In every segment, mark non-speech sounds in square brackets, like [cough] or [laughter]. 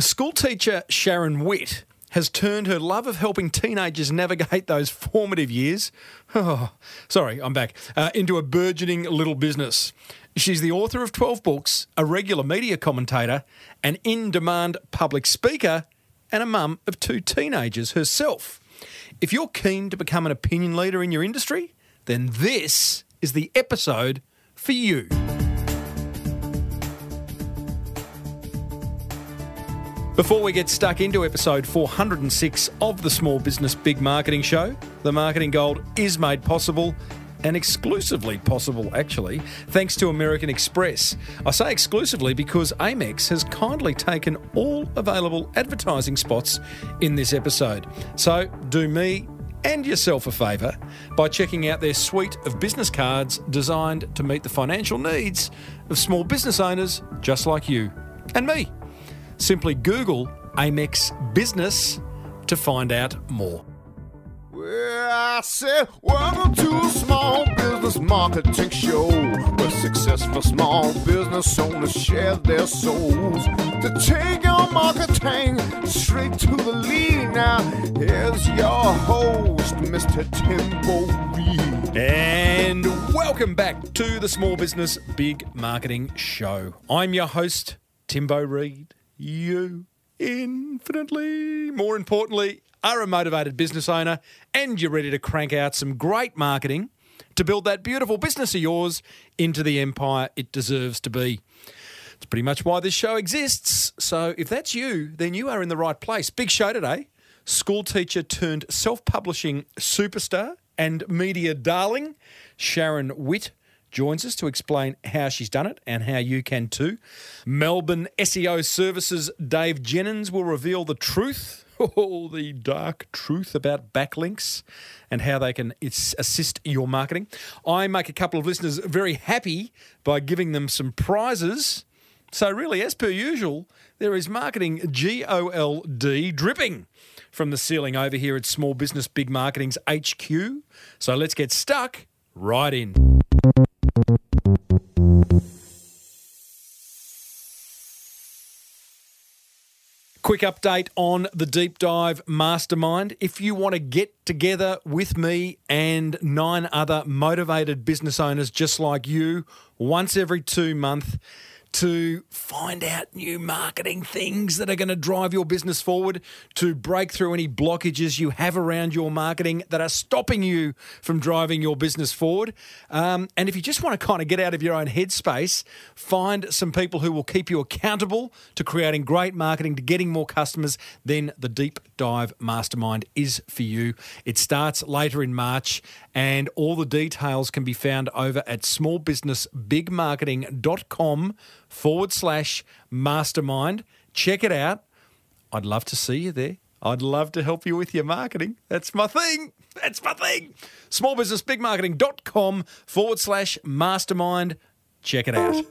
School teacher Sharon Witt has turned her love of helping teenagers navigate those formative years, [laughs] oh, sorry, I'm back, uh, into a burgeoning little business. She's the author of 12 books, a regular media commentator, an in demand public speaker, and a mum of two teenagers herself. If you're keen to become an opinion leader in your industry, then this is the episode for you. Before we get stuck into episode 406 of the Small Business Big Marketing Show, the marketing gold is made possible and exclusively possible, actually, thanks to American Express. I say exclusively because Amex has kindly taken all available advertising spots in this episode. So do me and yourself a favour by checking out their suite of business cards designed to meet the financial needs of small business owners just like you and me. Simply Google Amex Business to find out more. Well, I said, welcome to a small business marketing show where successful small business owners share their souls to take your marketing straight to the lead. Now, here's your host, Mr. Timbo Reed. And welcome back to the Small Business Big Marketing Show. I'm your host, Timbo Reed. You infinitely more importantly are a motivated business owner and you're ready to crank out some great marketing to build that beautiful business of yours into the empire it deserves to be. It's pretty much why this show exists. So if that's you, then you are in the right place. Big show today. School teacher turned self publishing superstar and media darling, Sharon Witt joins us to explain how she's done it and how you can too. Melbourne SEO Services Dave Jennings will reveal the truth, [laughs] all the dark truth about backlinks and how they can assist your marketing. I make a couple of listeners very happy by giving them some prizes. So, really, as per usual, there is marketing GOLD dripping from the ceiling over here at Small Business Big Marketing's HQ. So, let's get stuck right in. Quick update on the Deep Dive Mastermind. If you want to get together with me and nine other motivated business owners just like you once every two months, to find out new marketing things that are going to drive your business forward, to break through any blockages you have around your marketing that are stopping you from driving your business forward. Um, and if you just want to kind of get out of your own headspace, find some people who will keep you accountable to creating great marketing, to getting more customers, then the Deep Dive Mastermind is for you. It starts later in March, and all the details can be found over at smallbusinessbigmarketing.com forward slash mastermind. Check it out. I'd love to see you there. I'd love to help you with your marketing. That's my thing. That's my thing. Smallbusinessbigmarketing.com forward slash mastermind. Check it out.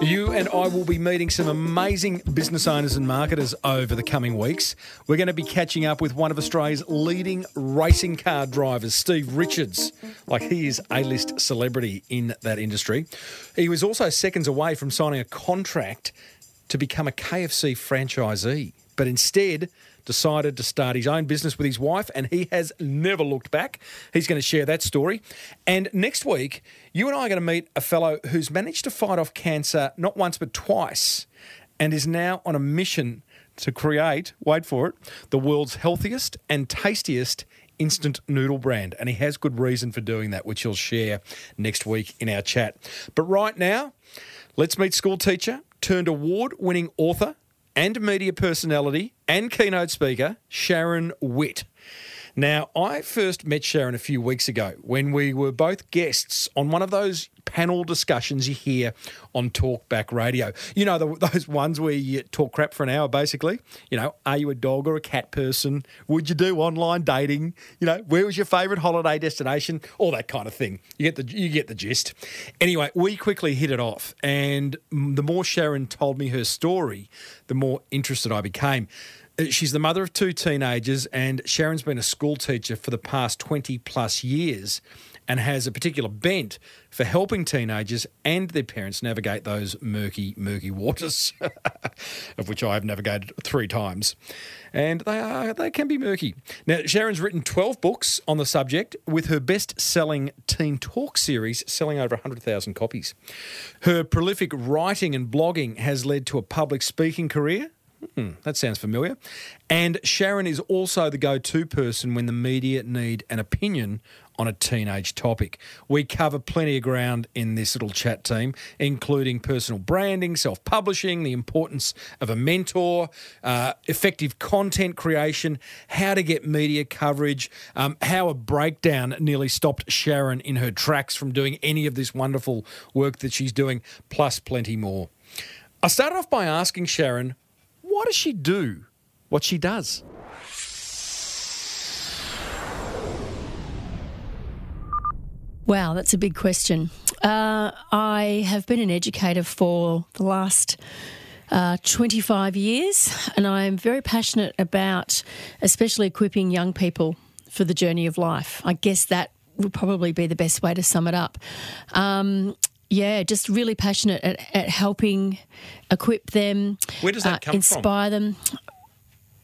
You and I will be meeting some amazing business owners and marketers over the coming weeks. We're going to be catching up with one of Australia's leading racing car drivers, Steve Richards. Like he is a list celebrity in that industry. He was also seconds away from signing a contract to become a KFC franchisee, but instead decided to start his own business with his wife, and he has never looked back. He's going to share that story. And next week, you and I are going to meet a fellow who's managed to fight off cancer not once but twice and is now on a mission to create, wait for it, the world's healthiest and tastiest instant noodle brand. And he has good reason for doing that, which he'll share next week in our chat. But right now, let's meet school teacher turned award winning author and media personality and keynote speaker, Sharon Witt. Now, I first met Sharon a few weeks ago when we were both guests on one of those panel discussions you hear on Talkback Radio. You know, the, those ones where you talk crap for an hour, basically. You know, are you a dog or a cat person? Would you do online dating? You know, where was your favourite holiday destination? All that kind of thing. You get the you get the gist. Anyway, we quickly hit it off, and the more Sharon told me her story, the more interested I became. Uh, she's the mother of two teenagers, and Sharon's been a school teacher for the past 20 plus years and has a particular bent for helping teenagers and their parents navigate those murky, murky waters, [laughs] of which I have navigated three times. And they are they can be murky. Now, Sharon's written 12 books on the subject, with her best-selling Teen Talk series selling over 100,000 copies. Her prolific writing and blogging has led to a public speaking career Hmm, that sounds familiar. And Sharon is also the go to person when the media need an opinion on a teenage topic. We cover plenty of ground in this little chat team, including personal branding, self publishing, the importance of a mentor, uh, effective content creation, how to get media coverage, um, how a breakdown nearly stopped Sharon in her tracks from doing any of this wonderful work that she's doing, plus plenty more. I started off by asking Sharon why does she do what she does? Wow, that's a big question. Uh, I have been an educator for the last uh, 25 years, and I'm very passionate about especially equipping young people for the journey of life. I guess that would probably be the best way to sum it up. Um, yeah, just really passionate at, at helping equip them. Where does that uh, come inspire from? Inspire them.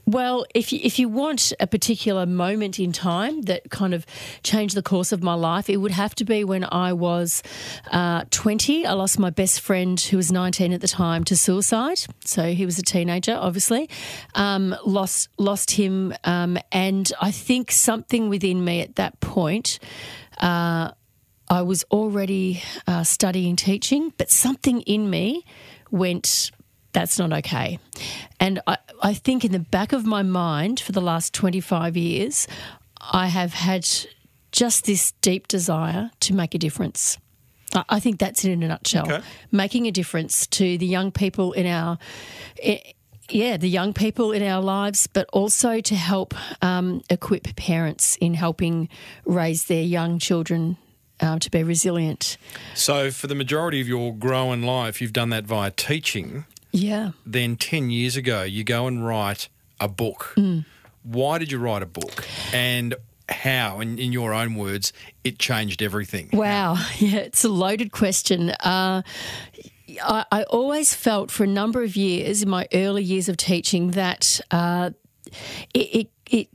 Well, if you, if you want a particular moment in time that kind of changed the course of my life, it would have to be when I was uh, 20. I lost my best friend, who was 19 at the time, to suicide. So he was a teenager, obviously. Um, lost lost him, um, and I think something within me at that point. Uh, I was already uh, studying teaching, but something in me went, that's not okay. And I, I think in the back of my mind for the last 25 years, I have had just this deep desire to make a difference. I think that's it in a nutshell. Okay. Making a difference to the young people in our. yeah, the young people in our lives, but also to help um, equip parents in helping raise their young children uh, to be resilient. So, for the majority of your growing life, you've done that via teaching. Yeah. Then 10 years ago, you go and write a book. Mm. Why did you write a book? And how, in, in your own words, it changed everything? Wow. [laughs] Yeah, it's a loaded question. Uh, I, I, always felt for a number of years in my early years of teaching that uh, it, it, it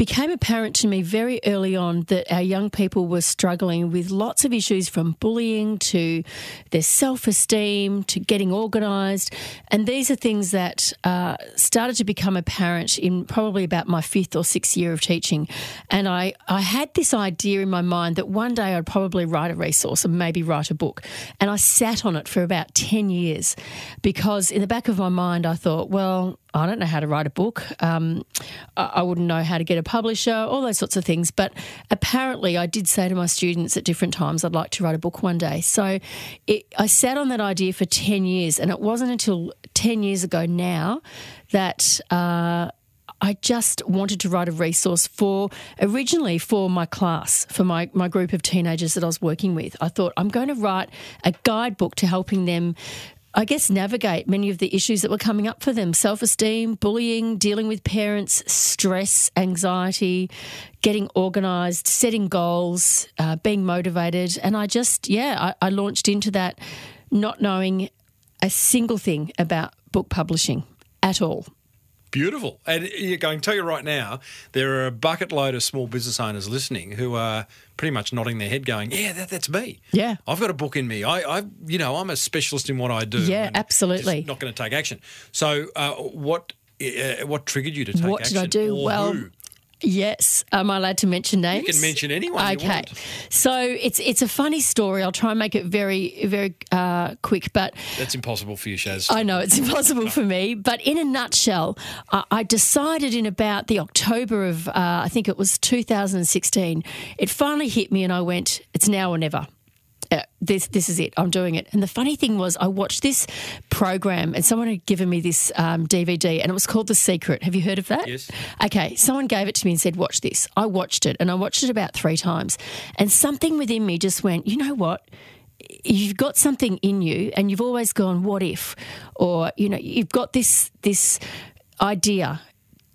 became apparent to me very early on that our young people were struggling with lots of issues from bullying to their self esteem to getting organised. And these are things that uh, started to become apparent in probably about my fifth or sixth year of teaching. And I, I had this idea in my mind that one day I'd probably write a resource and maybe write a book. And I sat on it for about 10 years because in the back of my mind, I thought, well, I don't know how to write a book. Um, I wouldn't know how to get a publisher, all those sorts of things. But apparently, I did say to my students at different times, I'd like to write a book one day. So it, I sat on that idea for 10 years. And it wasn't until 10 years ago now that. Uh, I just wanted to write a resource for originally for my class, for my, my group of teenagers that I was working with. I thought I'm going to write a guidebook to helping them I guess, navigate many of the issues that were coming up for them self esteem, bullying, dealing with parents, stress, anxiety, getting organised, setting goals, uh, being motivated. And I just, yeah, I, I launched into that not knowing a single thing about book publishing at all. Beautiful. And you're going to tell you right now, there are a bucket load of small business owners listening who are pretty much nodding their head, going, "Yeah, that, that's me. Yeah, I've got a book in me. I, I, you know, I'm a specialist in what I do. Yeah, absolutely. not going to take action. So, uh, what, uh, what triggered you to take what action? What did I do? well, who? Yes. Am I allowed to mention names? You can mention anyone. Okay. So it's it's a funny story. I'll try and make it very very uh, quick, but that's impossible for you, Shaz. I know it's impossible for me. But in a nutshell, I, I decided in about the October of uh, I think it was 2016. It finally hit me, and I went, "It's now or never." This this is it. I'm doing it. And the funny thing was, I watched this program, and someone had given me this um, DVD, and it was called The Secret. Have you heard of that? Yes. Okay. Someone gave it to me and said, "Watch this." I watched it, and I watched it about three times, and something within me just went, "You know what?" You've got something in you, and you've always gone, "What if?" Or you know, you've got this this idea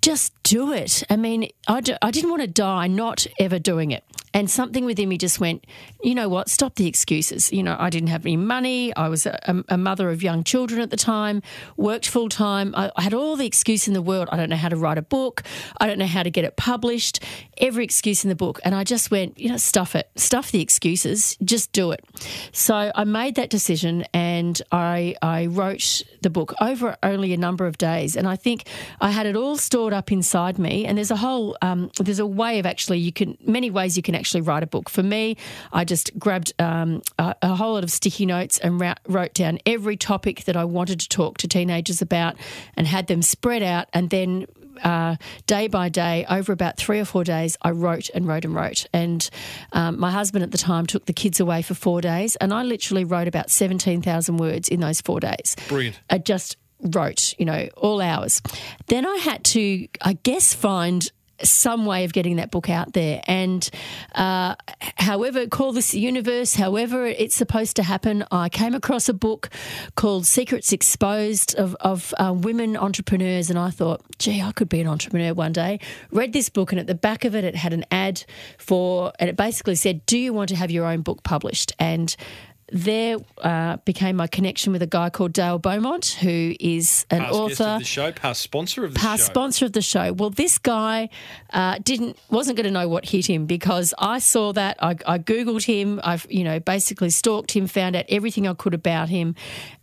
just do it. I mean, I d- I didn't want to die not ever doing it. And something within me just went, you know what? Stop the excuses. You know, I didn't have any money. I was a, a mother of young children at the time, worked full time. I, I had all the excuse in the world. I don't know how to write a book. I don't know how to get it published. Every excuse in the book. And I just went, you know, stuff it. Stuff the excuses. Just do it. So I made that decision and I, I wrote the book over only a number of days. And I think I had it all stored up inside me. And there's a whole, um, there's a way of actually, you can, many ways you can actually write a book. For me, I just grabbed um, a, a, whole lot of sticky notes and ra- wrote down every topic that I wanted to talk to teenagers about and had them spread out. And then uh, day by day, over about three or four days, I wrote and wrote and wrote. And um, my husband at the time took the kids away for four days, and I literally wrote about 17,000 words in those four days. Brilliant. I just wrote, you know, all hours. Then I had to, I guess, find some way of getting that book out there. And uh, however, call this universe, however it's supposed to happen, I came across a book called Secrets Exposed of, of uh, women entrepreneurs. And I thought, gee, I could be an entrepreneur one day. Read this book, and at the back of it, it had an ad for, and it basically said, Do you want to have your own book published? And there uh, became my connection with a guy called Dale Beaumont, who is an past author, guest of the show, past sponsor of the show? past show. sponsor of the show. Well, this guy uh, didn't wasn't going to know what hit him because I saw that I, I googled him. I've you know basically stalked him, found out everything I could about him,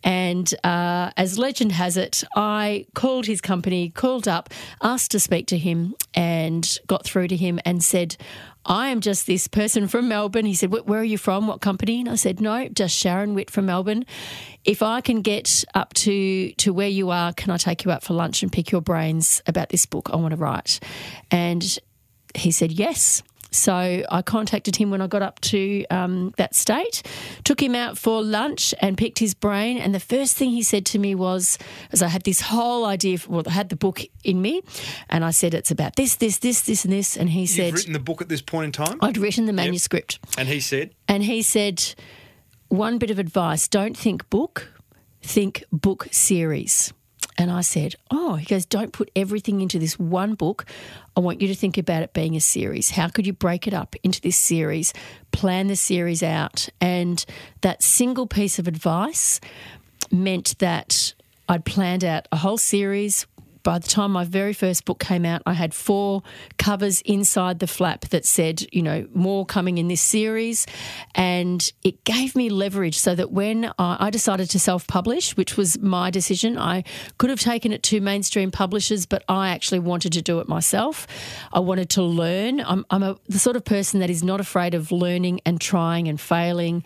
and uh, as legend has it, I called his company, called up, asked to speak to him, and got through to him and said. I am just this person from Melbourne. He said, Where are you from? What company? And I said, No, just Sharon Witt from Melbourne. If I can get up to, to where you are, can I take you out for lunch and pick your brains about this book I want to write? And he said, Yes. So I contacted him when I got up to um, that state, took him out for lunch and picked his brain. And the first thing he said to me was, as I had this whole idea, well, I had the book in me, and I said, it's about this, this, this, this, and this. And he You've said, written the book at this point in time, I'd written the manuscript. and he said, And he said, one bit of advice don't think book, think book series. And I said, Oh, he goes, don't put everything into this one book. I want you to think about it being a series. How could you break it up into this series? Plan the series out. And that single piece of advice meant that I'd planned out a whole series. By the time my very first book came out, I had four covers inside the flap that said, you know, more coming in this series. And it gave me leverage so that when I, decided to self publish, which was my decision, I could have taken it to mainstream publishers, but I actually wanted to do it myself. I wanted to learn. I'm, I'm a, the sort of person that is not afraid of learning and trying and failing.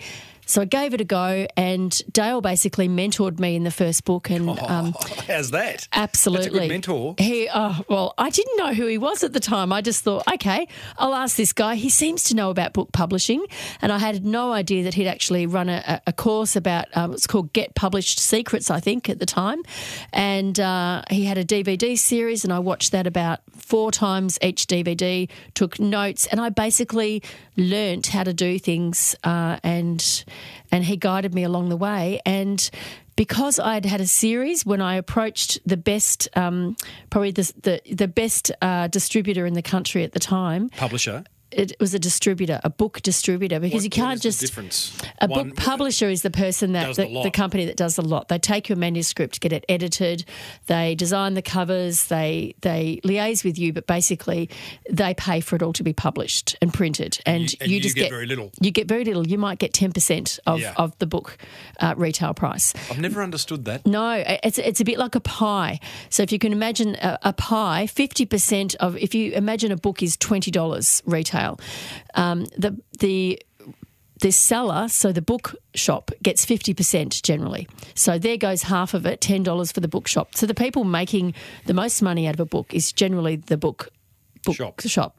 So I gave it a go, and Dale basically mentored me in the first book, and um, [laughs] How's that? Absolutely. That's a good mentor. He, oh, well, I didn't know who he was at the time. I just thought, okay, I'll ask this guy. He seems to know about book publishing. And I had no idea that he'd actually run a, a course about, um, it's called Get Published Secrets, I think, at the time. And uh, he had a DVD series, and I watched that about four times each DVD, took notes, and I basically learnt how to do things. Uh, and and he guided me along the way. And because I'd had a series when I approached the best, um, probably the the, the best uh, distributor in the country at the time. Publisher. It was a distributor, a book distributor, because What- you can't just. difference? A One- book publisher is the person that the, the the company that does the lot. They take your manuscript, get it edited, they design the covers, they they liaise with you, but basically they pay for it all to be published and printed, and, You- and you just get very little. You get very little. You might get ten percent of Yeah. of the book uh, retail price. I've never understood that. No, it's it's a bit like a pie. So if you can imagine a, a pie, fifty percent of if you imagine a book is twenty dollars retail, um, the the the seller, so the book shop, gets 50% generally. So there goes half of it, $10 for the bookshop. So the people making the most money out of a book is generally the book. Shop.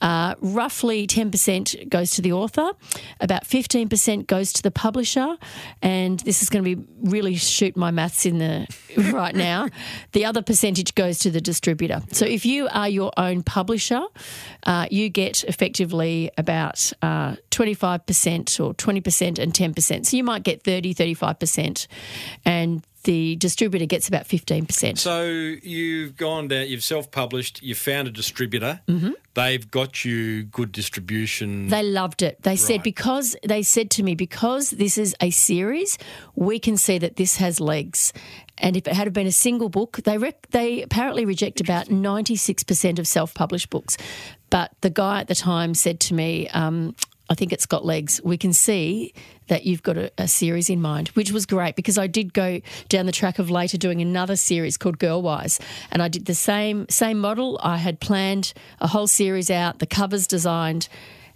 Uh, roughly 10% goes to the author, about 15% goes to the publisher, and this is going to be really shoot my maths in the [laughs] right now. The other percentage goes to the distributor. So if you are your own publisher, uh, you get effectively about uh, 25% or 20% and 10%. So you might get 30, 35%, and the distributor gets about 15%. So you've gone down, you've self-published, you've found a distributor. Mm-hmm. they've got you good distribution. They loved it. They said because they said to me because this is a series, we can see that this has legs. And if it had been a single book, they rec- they apparently reject about ninety six percent of self published books. But the guy at the time said to me, um, "I think it's got legs. We can see that you've got a, a series in mind," which was great because I did go down the track of later doing another series called Girlwise, and I did the same same model. I had planned a whole series out, the covers designed.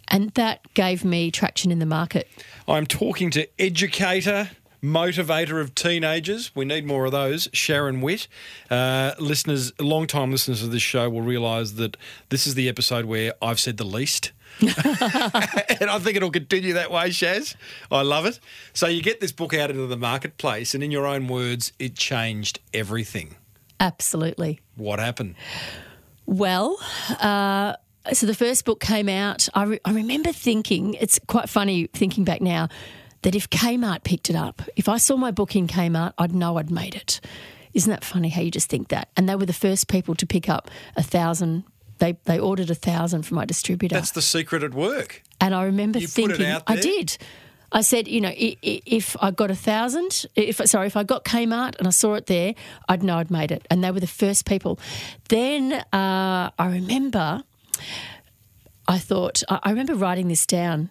And that gave me traction in the market. I'm talking to educator, motivator of teenagers. We need more of those. Sharon Witt. Uh, listeners, long-time listeners of this show will realise that this is the episode where I've said the least. [laughs] and I think it'll continue that way, Shaz. I love it. So you get this book out into the marketplace, and in your own words, it changed everything. Absolutely. What happened? Well, uh, so the first book came out. I, re- I remember thinking, it's quite funny thinking back now, that if Kmart picked it up, if I saw my book in Kmart, I'd know I'd made it. Isn't that funny how you just think that? And they were the first people to pick up a thousand. They, they ordered a thousand from my distributor. That's the secret at work. And I remember You thinking, I did. I said, you know, if I got a thousand, if sorry, if I got Kmart and I saw it there, I'd know I'd made it. And they were the first people. Then uh, I remember, I thought, I remember writing this down.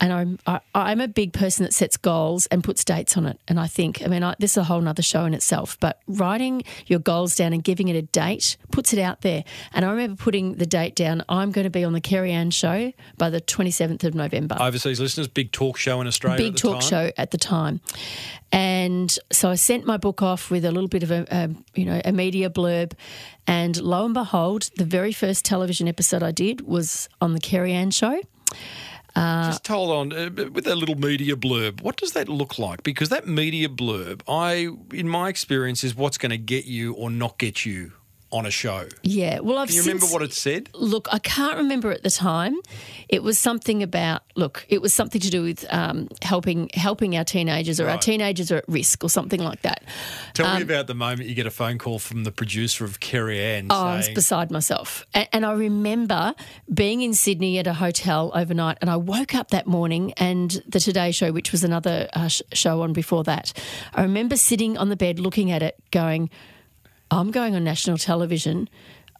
And I'm I, I'm a big person that sets goals and puts dates on it. And I think, I mean, I, this is a whole nother show in itself. But writing your goals down and giving it a date puts it out there. And I remember putting the date down. I'm going to be on the Kerri-Anne show by the 27th of November Overseas listeners, big talk show in Australia. big at the talk time. show at the time. And so I sent my book off with a little bit of a, a you know a media blurb, and lo and behold, the very first television episode I did was on the Kerri-Anne show. Just hold on uh, with that little media blurb. What does that look like? Because that media blurb, I, in my experience, is what's going to get you or not get you on a show. Yeah, well, I've Can you remember what it said? Look, I can't remember at the time. It was something about look. It was something to do with um, helping helping our teenagers, or our teenagers are at risk, or something like that. Tell Um, me about the moment you get a phone call from the producer of Kerri-Anne Oh, I was beside myself. And, and I remember being in Sydney at a hotel overnight, and I woke up that morning and the Today Show, which was another uh, sh- show on before that, I remember sitting on the bed looking at it, going, I'm going on national television.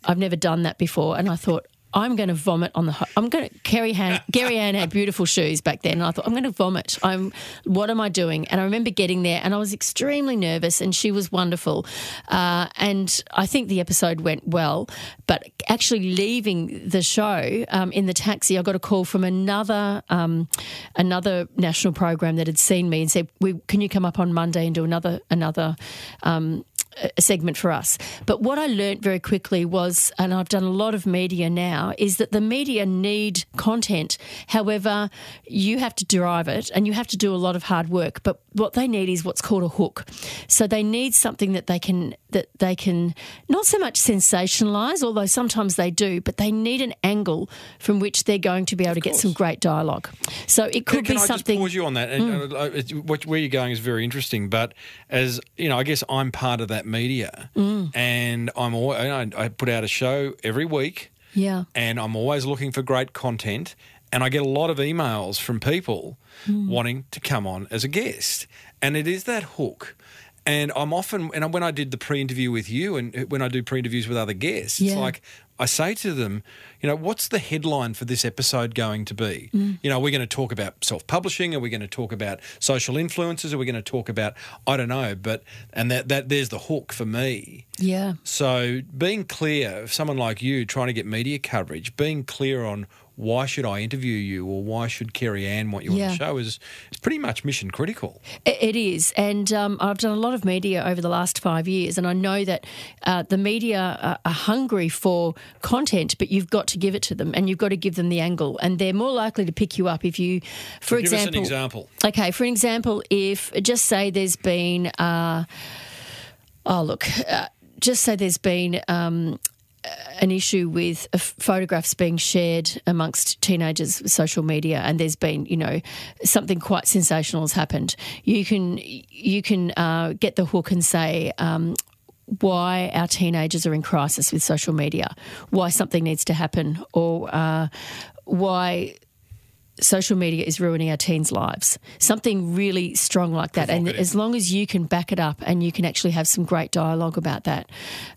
I've never done that before. And I thought, I'm going to vomit on the. Ho- I'm going to. Kerry Han, Gary Ann had beautiful shoes back then, and I thought I'm going to vomit. I'm. What am I doing? And I remember getting there, and I was extremely nervous, and she was wonderful, uh, and I think the episode went well. But actually leaving the show um, in the taxi, I got a call from another um, another national program that had seen me and said, "Can you come up on Monday and do another another?" Um, a segment for us. But what I learnt very quickly was, and I've done a lot of media now, is that the media need content. However, you have to drive it and you have to do a lot of hard work. But what they need is what's called a hook. So they need something that they can that they can not so much sensationalize, although sometimes they do, but they need an angle from which they're going to be able to get some great dialogue. So it could Can be I something. just pause you on that? And, uh, what, where you're going is very interesting. But as you know, I guess I'm part of that media, mm. and I'm always, I I put out a show every week, yeah. and I'm always looking for great content. And I get a lot of emails from people mm. wanting to come on as a guest, and it is that hook. And I'm often, and when I did the pre-interview with you, and when I do pre-interviews with other guests, it's like I say to them, you know, what's the headline for this episode going to be? Mm. You know, we're going to talk about self-publishing. Are we going to talk about social influences? Are we going to talk about I don't know, but and that that there's the hook for me. Yeah. So being clear, someone like you trying to get media coverage, being clear on why should I interview you or why should Kerri-Anne want you on the show is it's pretty much mission critical. It it is, and um, I've done a lot of media over the last five years, and I know that uh, the media are, are hungry for content, but you've got to give it to them, and you've got to give them the angle, and they're more likely to pick you up if you, for an example, example. Okay, for an example, if just say there's been, uh, oh look, uh, just say there's been. Um, an issue with uh, photographs being shared amongst teenagers with social media and there's been you know something quite sensational has happened you can you can uh, get the hook and say um, why our teenagers are in crisis with social media, why something needs to happen, or uh, why social media is ruining our teens' lives. Something really strong like that. And as long as you can back it up and you can actually have some great dialogue about that,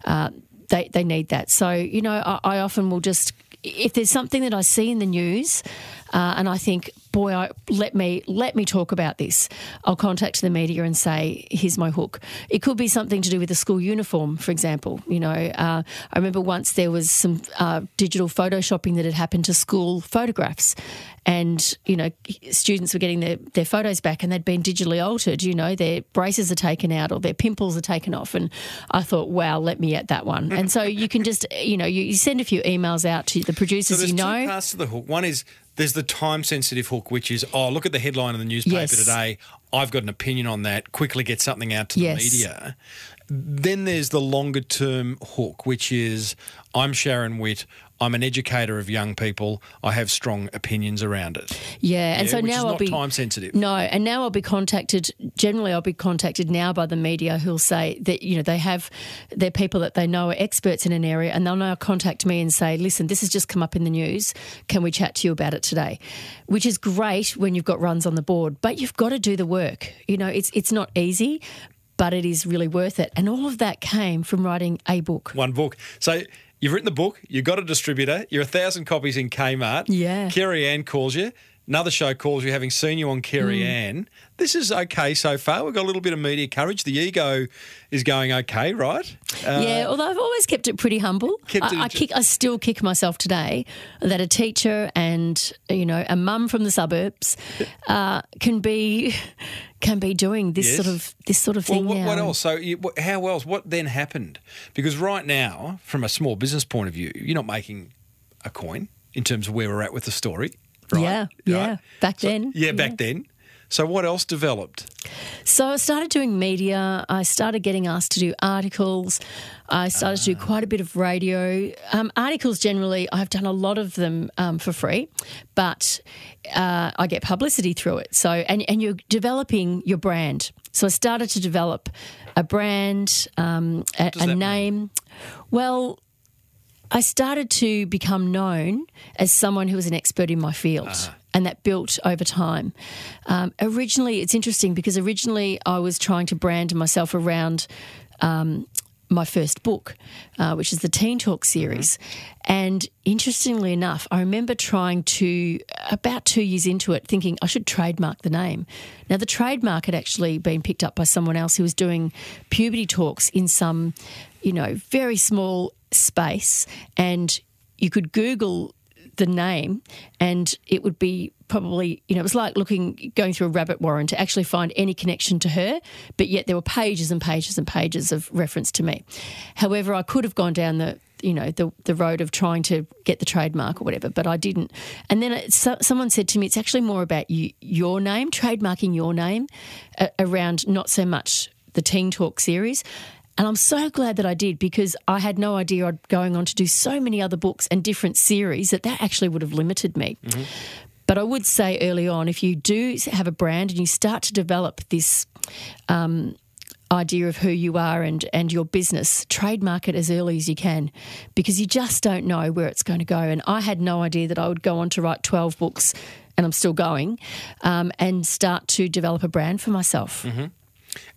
uh, they, they need that. So, you know, I, I often will just, if there's something that I see in the news uh, and I think, boy, I, let me let me talk about this. I'll contact the media and say, here's my hook. It could be something to do with the school uniform, for example. You know, uh, I remember once there was some uh, digital photoshopping that had happened to school photographs, and you know, students were getting their, their photos back and they'd been digitally altered. You know, their braces are taken out or their pimples are taken off, and I thought, wow, let me at that one. and so you can just, you know, you, you send a few emails out to the producers So there's you know. two parts to the hook. One is there's the time sensitive hook, which is oh look at the headline in the newspaper Yes. today. I've got an opinion on that. Quickly get something out to Yes. the media. Then there's the longer term hook, which is I'm Sharon Witt. I'm an educator of young people. I have strong opinions around it. Yeah, and Yeah, so now I'll not be time sensitive. No, and now I'll be contacted. Generally, I'll be contacted now by the media who'll say that you know they have they're people that they know are experts in an area, and they'll now contact me and say, "Listen, this has just come up in the news. Can we chat to you about it today?" Which is great when you've got runs on the board, but you've got to do the work. You know, it's it's not easy. But it is really worth it. And all of that came from writing a book. One book. So you've written the book, you've got a distributor, you're a thousand copies in Kmart. Yeah. Kerri-Anne calls you. Another show calls you, having seen you on Kerry Mm. Ann. This is okay so far. We've got a little bit of media courage. The ego is going okay, right? Uh, yeah, although I've always kept it pretty humble. It I, I, kick, I still kick myself today that a teacher and you know a mum from the suburbs uh, can be can be doing this Yes. sort of this sort of Well, thing what, now. what else? So, you, how else? What then happened? Because right now, from a small business point of view, you're not making a coin in terms of where we're at with the story. Right? Yeah, yeah. Back then, Yeah, back then. So, what else developed? So I started doing media. I started getting asked to do articles. I started to do quite a bit of radio. Um, articles generally, I've done a lot of them um, for free, but uh, I get publicity through it. So and and you're developing your brand. So I started to develop a brand, um, a, a that mean? name. Well. I started to become known as someone who was an expert in my field, and that built over time. Um, originally, it's interesting because originally I was trying to brand myself around um, my first book, uh, which is the Teen Talk series. And interestingly enough, I remember trying to, about two years into it, thinking I should trademark the name. Now, the trademark had actually been picked up by someone else who was doing puberty talks in some, you know, very small space. And you could Google the name and it would be probably you know it was like looking going through a rabbit warren to actually find any connection to her but yet there were pages and pages and pages of reference to me however i could have gone down the you know the the road of trying to get the trademark or whatever but i didn't and then it, so, someone said to me it's actually more about you, your name trademarking your name uh, around not so much the teen talk series and I'm so glad that I did because I had no idea I'd going on to do so many other books and different series that that actually would have limited me. But I would say early on, if you do have a brand and you start to develop this um, idea of who you are and, and your business, trademark it as early as you can because you just don't know where it's going to go. And I had no idea that I would go on to write 12 books, and I'm still going, um, and start to develop a brand for myself.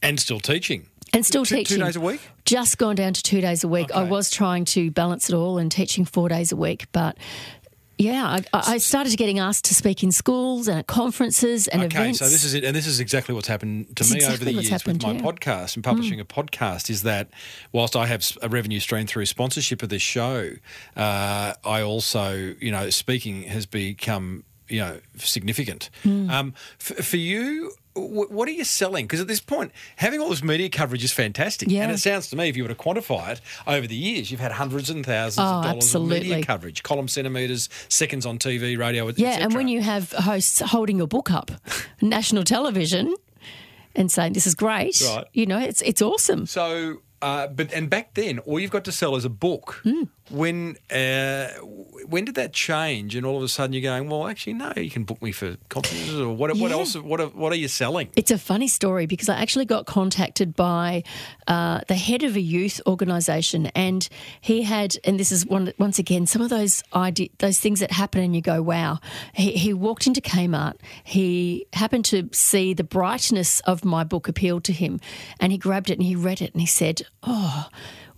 And still teaching. And still Two- two teaching. days a week? Just gone down to two days a week. I was trying to balance it all and teaching four days a week, but yeah, I, I started getting asked to speak in schools and at conferences and Okay, events. Okay, so this is it, and this is exactly what's happened to It's me over the years with my yeah. Mm. podcast and publishing a podcast. Is that whilst I have a revenue stream through sponsorship of this show, uh, I also, you know, speaking has become, you know, significant. Mm. Um, f- for you. Wh- What are you selling? Because at this point, having all this media coverage is fantastic. Yeah. And it sounds to me, if you were to quantify it, over the years, you've had hundreds and thousands Oh, of dollars of media coverage, column centimetres, seconds on TV, radio, yeah, and when you have hosts holding your book up, [laughs] national television, and saying this is great, Right. you know, it's it's awesome. So, uh, but and back then, all you've got to sell is a book. Mm. When uh, when did that change? And all of a sudden you're going, well, actually, no, you can book me for conferences or what? What else? What are, what are you selling? It's a funny story because I actually got contacted by uh, the head of a youth organisation, and he had, and this is one once again some of those idea, those things that happen, and you go, "Wow!" He, he walked into Kmart. He happened to see the brightness of my book appealed to him, and he grabbed it and he read it, and he said, "Oh."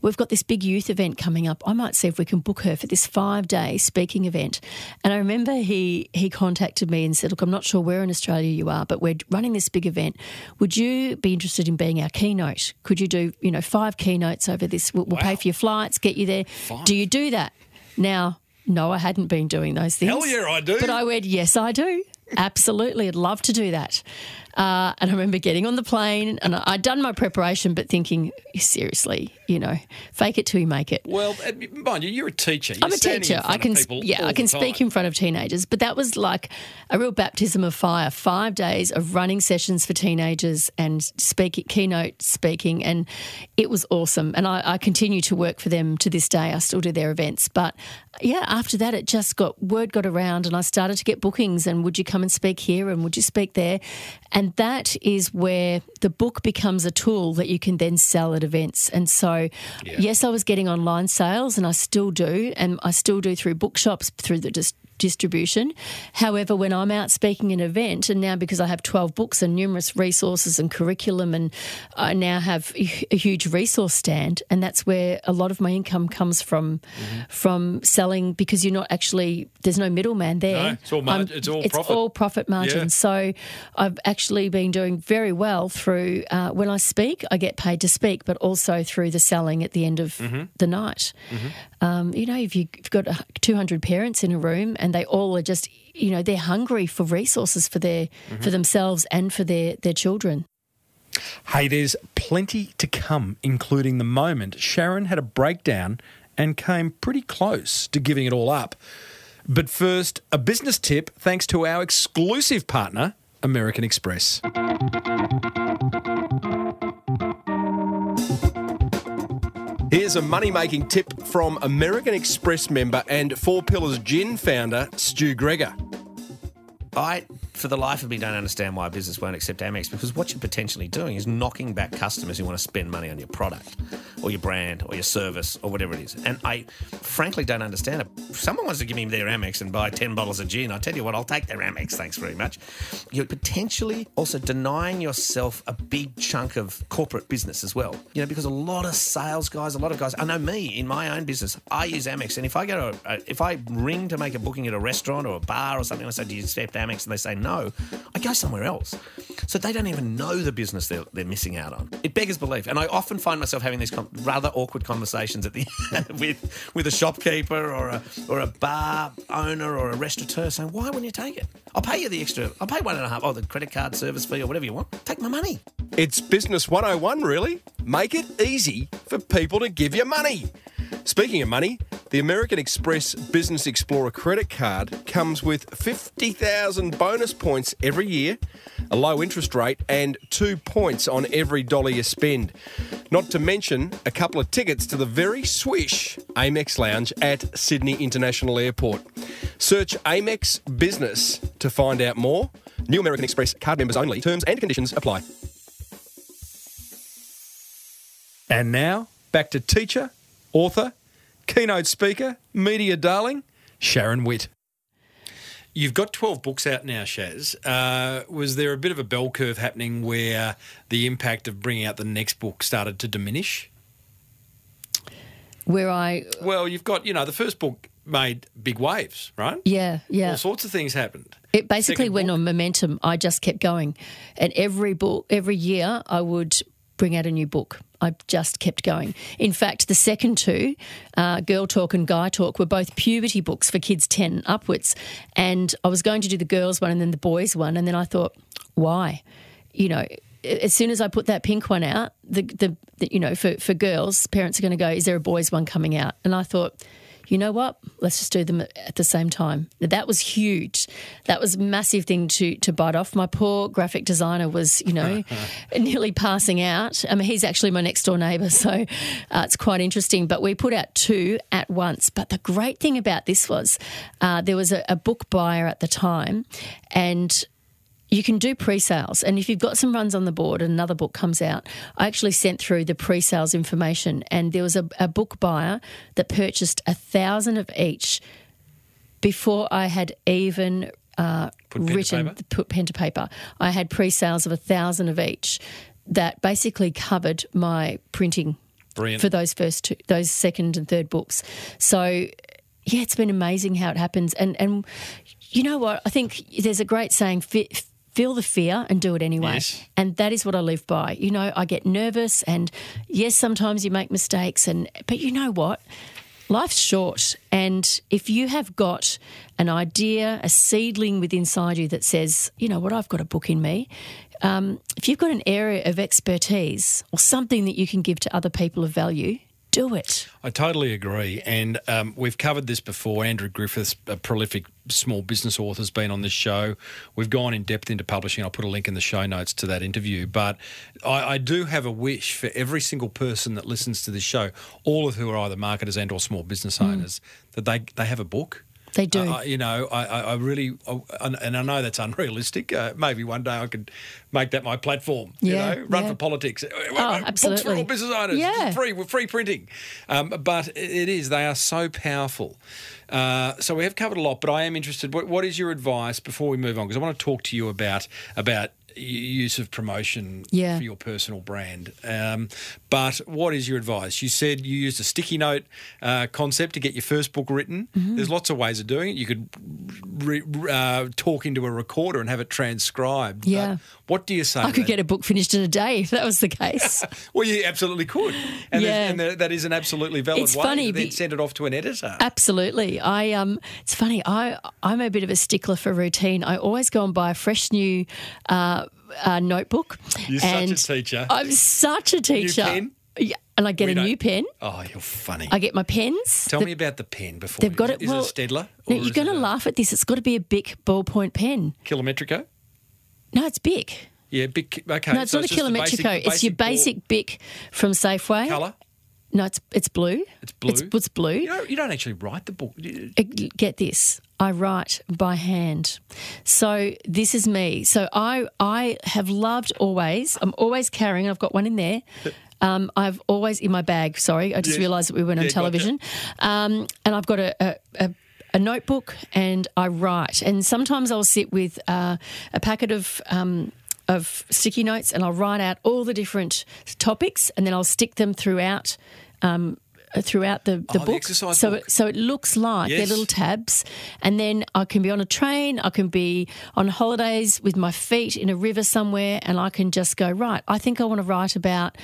We've got this big youth event coming up. I might see if we can book her for this five day speaking event. And I remember he he contacted me and said, Look, I'm not sure where in Australia you are, but we're running this big event. Would you be interested in being our keynote? Could you do, you know, five keynotes over this? We'll, we'll pay for your flights, get you there. Do you do that? Now, no, I hadn't been doing those things. Hell yeah, I do. But I went, Yes, I do. Absolutely. I'd love to do that. Uh, and I remember getting on the plane and I'd done my preparation, but thinking, seriously, you know, fake it till you make it. Well, uh, mind you, you're a teacher. You're I'm a teacher. I can, yeah, I can speak in front of teenagers, but that was like a real baptism of fire. Five days of running sessions for teenagers and speaking, keynote speaking, and it was awesome. And I, I continue to work for them to this day. I still do their events, but yeah, after that, it just got word got around, and I started to get bookings. And would you come and speak here? And would you speak there? And that is where the book becomes a tool that you can then sell at events. And so, yes, I was getting online sales, and I still do, and I still do through bookshops through the dis- distribution. However, when I'm out speaking an event, and now because I have 12 books and numerous resources and curriculum, and I now have a huge resource stand, and that's where a lot of my income comes from, from selling because you're not actually there's no middleman there. No, it's all mar- it's all it's profit. all profit margin. Yeah. So I've actually been doing very well through uh, when I speak, I get paid to speak, but also through the selling at the end of Mm-hmm. the night. Um, you know, if you- you've got uh, 200 parents in a room and they all are just, you know, they're hungry for resources for their Mm-hmm. for themselves and for their their children. Hey, there's plenty to come, including the moment Sharon had a breakdown and came pretty close to giving it all up. But first, a business tip thanks to our exclusive partner, American Express. Here's a money making tip from American Express member and Four Pillars Gin founder, Stu Gregor. I, for the life of me, don't understand why a business won't accept Amex because what you're potentially doing is knocking back customers who want to spend money on your product or your brand or your service or whatever it is. And I frankly don't understand it. If someone wants to give me their Amex and buy 10 bottles of gin, I tell you what, I'll take their Amex, thanks very much. You're potentially also denying yourself a big chunk of corporate business as well. You know, because a lot of sales guys, a lot of guys, I know me in my own business, I use Amex. And if I go to, a, if I ring to make a booking at a restaurant or a bar or something, I say, do you accept Amex? And they say no, I go somewhere else. So they don't even know the business they're, they're missing out on. It beggars belief. And I often find myself having these com- rather awkward conversations at the [laughs] with with a shopkeeper or a or a bar owner or a restaurateur saying, why wouldn't you take it? I'll pay you the extra. I'll pay one and a half. Oh, the credit card service fee or whatever you want. Take my money. It's Business 101, really. Make it easy for people to give you money. Speaking of money, the American Express Business Explorer credit card comes with 50,000 bonus points every year, a low interest rate, and two points on every dollar you spend. Not to mention a couple of tickets to the very swish Amex Lounge at Sydney International Airport. Search Amex Business to find out more. New American Express card members only. Terms and conditions apply. And now, back to teacher, author, keynote speaker, media darling, Sharon Witt. You've got 12 books out now, Shaz. Uh, was there a bit of a bell curve happening where the impact of bringing out the next book started to diminish? Where I, Well, you've got, you know, the first book made big waves, right? yeah, yeah. All sorts of things happened. It basically Second went book? on momentum. I just kept going. And every book, every year, I would bring out a new book. I just kept going. In fact, the second two, uh, Girl Talk and Guy Talk, were both puberty books for kids 10 upwards. And I was going to do the girls one and then the boys one. And then I thought, why? You know, as soon as I put that pink one out, the, the, the you know, for, for girls, parents are going to go, is there a boys one coming out? And I thought, you know what? Let's just do them at the same time. That was huge. That was a massive thing to to bite off. My poor graphic designer was, you know, [laughs] nearly passing out. I mean, he's actually my next door neighbour, so uh, it's quite interesting. But we put out two at once. But the great thing about this was uh, there was a, a book buyer at the time, and you can do pre-sales and if you've got some runs on the board and another book comes out i actually sent through the pre-sales information and there was a, a book buyer that purchased a thousand of each before i had even uh, Put written put pen to paper i had pre-sales of a thousand of each that basically covered my printing Brilliant. for those first two, those second and third books. So yeah, it's been amazing how it happens. And and you know what? I think there's a great saying: fe- feel the fear and do it anyway. Yes. And that is what I live by. You know, I get nervous, and yes, sometimes you make mistakes, and but you know what? Life's short, and if you have got an idea, a seedling within inside you that says, you know what, I've got a book in me. Um, if you've got an area of expertise or something that you can give to other people of value, do it. I totally agree. And um, we've covered this before. Andrew Griffiths, a prolific small business author, has been on this show. We've gone in depth into publishing. I'll put a link in the show notes to that interview. But I, I do have a wish for every single person that listens to this show, all of who are either marketers and or small business owners, that they, they have a book. They do. Uh, you know, I, I, I really, and I know that's unrealistic. Uh, maybe one day I could make that my platform. Yeah, you know, run yeah. for politics. Books for absolutely. all business owners. Yeah. free free printing. Um, but it- is they are so powerful. Uh, so we have covered a lot, but I am interested. What, what is your advice before we move on? Because I want to talk to you about about use of promotion Yeah. for your personal brand. Um, but what is your advice? You said you used a sticky note uh, concept to get your first book written. Mm-hmm. There's lots of ways of doing it. You could re- uh, talk into a recorder and have it transcribed. Yeah. what do you say? I could that? get a book finished in a day if that was the case. [laughs] Well, you absolutely could, and, Yeah. and there- that is an absolutely valid It's way. funny then send it off to an editor. Absolutely. I um it's funny, I I'm a bit of a stickler for routine. I always go and buy a fresh new uh, uh notebook. You're such a and teacher. I'm such a teacher. New pen? Yeah, and I get We a don't- new pen. Oh, you're funny. I get my pens. Tell The- me about the pen before. They've got Is it. Is well, it a Staedtler? No, you're going to laugh at this. It's got to be a big ballpoint pen. Kilometrico? No, it's big. Yeah, big. Okay. No, it's so not a just the basic- Kilometrico. it's your ball basic Bic from Safeway. colour. No, it's it's blue. It's blue. It's, it's blue. You don't, you don't actually write the book. Get this i write by hand so this is me so i i have loved always i'm always carrying i've got one in there [laughs] um, I've always in my bag. Sorry, I just Yes. realised that we went on Yeah, gotcha. television, um, and I've got a, a, a, a notebook and I write. And sometimes I'll sit with uh, a packet of um, of sticky notes and I'll write out all the different topics, and then I'll stick them throughout. Um, throughout the, the Oh, the book, exercise so book. It, so it looks like they're little tabs, and then I can be on a train, I can be on holidays with my feet in a river somewhere, and I can just go right. I think I want to write about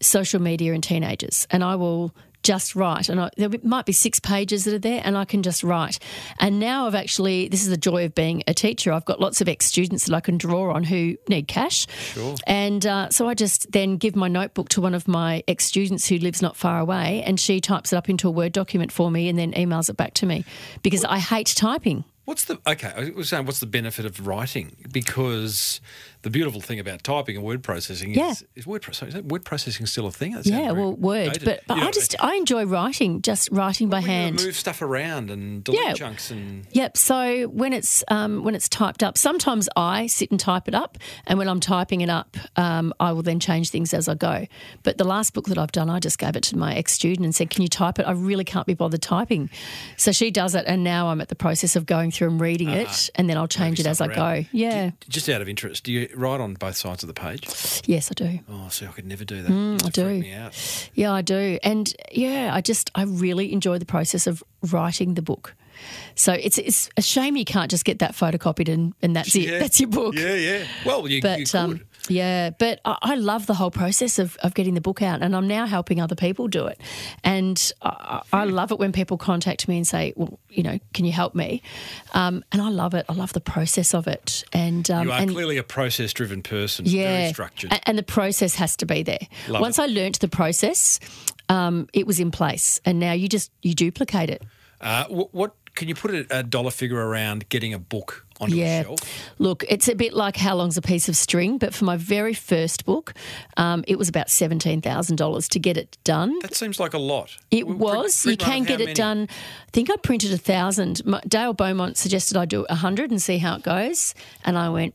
social media and teenagers, and I will just write. And I, there might be six pages that are there, and I can just write. And now I've actually this is the joy of being a teacher. I've got lots of ex students that I can draw on who need cash, Sure. and uh, so I just then give my notebook to one of my ex students who lives not far away, and she types it up into a Word document for me and then emails it back to me because I hate typing. What's the okay? I was saying, what's the benefit of writing? Because the beautiful thing about typing and word processing Yeah. is, is word processing. Is that word processing still a thing? Yeah, well, Word, dated. but, but You I know, just I enjoy writing, just writing by you hand. move stuff around and delete Yeah. chunks and Yep. So when it's um, when it's typed up, sometimes I sit and type it up, and when I'm typing it up, um, I will then change things as I go. But the last book that I've done, I just gave it to my ex student and said, "Can you type it? I really can't be bothered typing." So she does it, and now I'm at the process of going through and reading it, and then I'll change it as I around. go. Yeah. just out of interest, do you write on both sides of the page? Yes, I do. Oh, see, I could never do that. Mm, I do. Me out. Yeah, I do. And yeah, I just I really enjoy the process of writing the book. So it's it's a shame you can't just get that photocopied and, and that's it. That's your book. Yeah, yeah. Well, you, you But could. um, yeah, but I, I love the whole process of, of getting the book out, and I'm now helping other people do it. And I, I love it when people contact me and say, "Well, you know, can you help me?" Um, and I love it. I love the process of it. And um, you are and clearly a process-driven person. yeah, Very structured. A- And the process has to be there. Love Once it. I learnt the process, um, it was in place, and now you just you duplicate it. Uh, what can you put a, a dollar figure around getting a book onto a Yeah. shelf? Look, it's a bit like how long's a piece of string, but for my very first book, um, it was about $17,000 to get it done. That seems like a lot. It Print- was. print you can get how it done. I think I printed a thousand. Dale Beaumont suggested I do a hundred and see how it goes, and I went.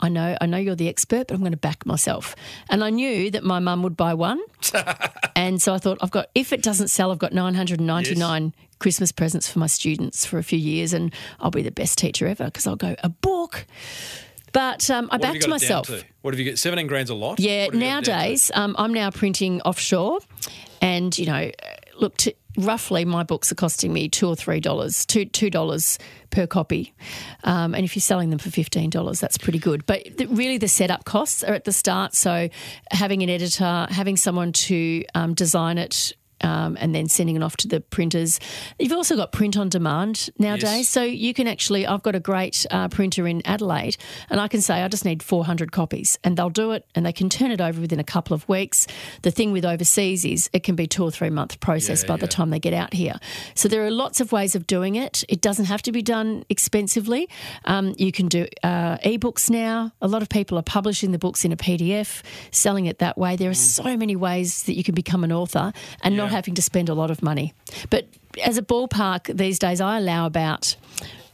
I know, I know you're the expert, but I'm going to back myself. And I knew that my mum would buy one, [laughs] and so I thought, I've got. If it doesn't sell, I've got 999 Christmas presents for my students for a few years, and I'll be the best teacher ever because I'll go a book. But um, I What have you backed got it down myself. to? What have you got? 17 grand's a lot? Yeah, What have you got it down to? nowadays um, I'm now printing offshore, and you know, look, to, roughly my books are costing me two or three dollars, two two dollars per copy, um, and if you're selling them for fifteen dollars, that's pretty good. But the, really, the setup costs are at the start. So having an editor, having someone to um, design it. Um, and then sending it off to the printers. You've also got print on demand nowadays. Yes. So you can actually, I've got a great uh, printer in Adelaide, and I can say I just need 400 copies, and they'll do it, and they can turn it over within a couple of weeks. The thing with overseas is it can be two or three month process Yeah, by the time they get out here. So there are lots of ways of doing it. It doesn't have to be done expensively. Um, you can do uh, ebooks now. A lot of people are publishing the books in a PDF, selling it that way. There are so many ways that you can become an author and not Yeah. having to spend a lot of money. But as a ballpark these days, I allow about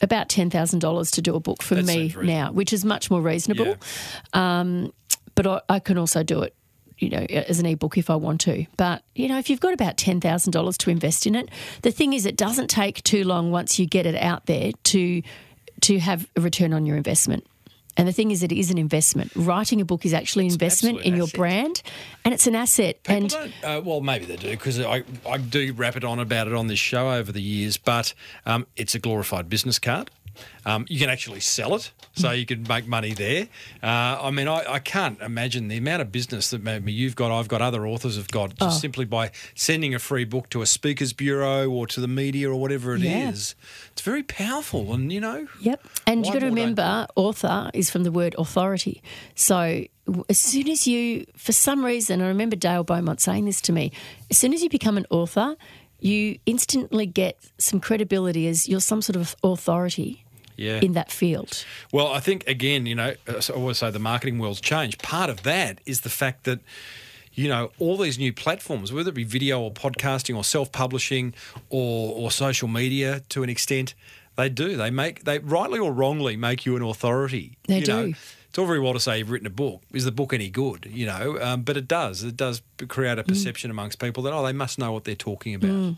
about ten thousand dollars to do a book for That me now, which is much more reasonable. Um, but I, I can also do it. You know, as an ebook if I want to. But, you know, if you've got about $10,000 to invest in it, the thing is, it doesn't take too long once you get it out there to, to have a return on your investment. And the thing is, it is an investment. Writing a book is actually an investment absolute in your asset. brand, and it's an asset. People and don't, uh, well, maybe they do because I, I do rap it on about it on this show over the years, but um, it's a glorified business card. Um, you can actually sell it, so you can make money there. Uh, I mean, I, I can't imagine the amount of business that maybe you've got, I've got, other authors have got, Oh. just simply by sending a free book to a speakers bureau or to the media or whatever it is. Yeah. It's very powerful, and you know, Yep. And you've got to remember, author is from the word authority. So as soon as you, for some reason, I remember Dale Beaumont saying this to me, as soon as you become an author, you instantly get some credibility as you're some sort of authority yeah. in that field. Well, I think again, you know, uh, I always say the marketing world's changed. Part of that is the fact that you know all these new platforms, whether it be video or podcasting or self-publishing or or social media, to an extent, they do. They make they rightly or wrongly make you an authority. They you Know, do. it's all very well to say you've written a book. Is the book any good? You know, um, but it does. It does create a Mm. perception amongst people that oh, they must know what they're talking about.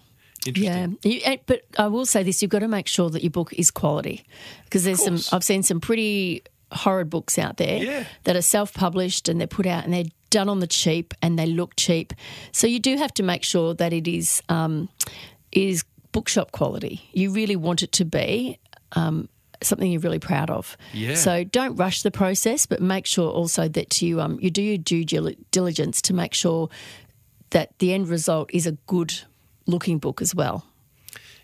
Interesting. Yeah, eh, but I will say this: you've got to make sure that your book is quality, because there's some. I've seen some pretty horrid books out there Yeah. that are self-published and they're put out and they're done on the cheap and they look cheap. So you do have to make sure that it is um, is bookshop quality. You really want it to be. Um, Something you're really proud of. Yeah. So don't rush the process, but make sure also that you um, you do your due diligence to make sure that the end result is a good looking book as well.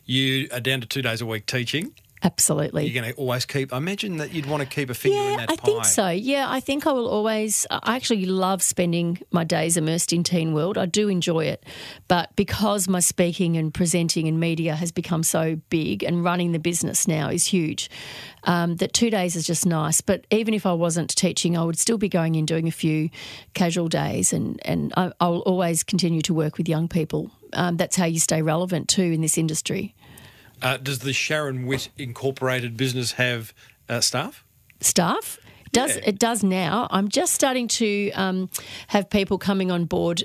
You are down to two days a week teaching. Absolutely. You're going to always keep. I imagine that you'd want to keep a finger in yeah, that I pie. think so. Yeah, I think I will always. I actually love spending my days immersed in teen world. I do enjoy it, but because my speaking and presenting and media has become so big, and running the business now is huge, um, that two days is just nice. But even if I wasn't teaching, I would still be going in doing a few casual days, and and I, I'll always continue to work with young people. Um, that's how you stay relevant too in this industry. Uh, does the Sharon Witt Incorporated business have uh, staff? staff. Does Yeah. it does now? I'm just starting to um, have people coming on board,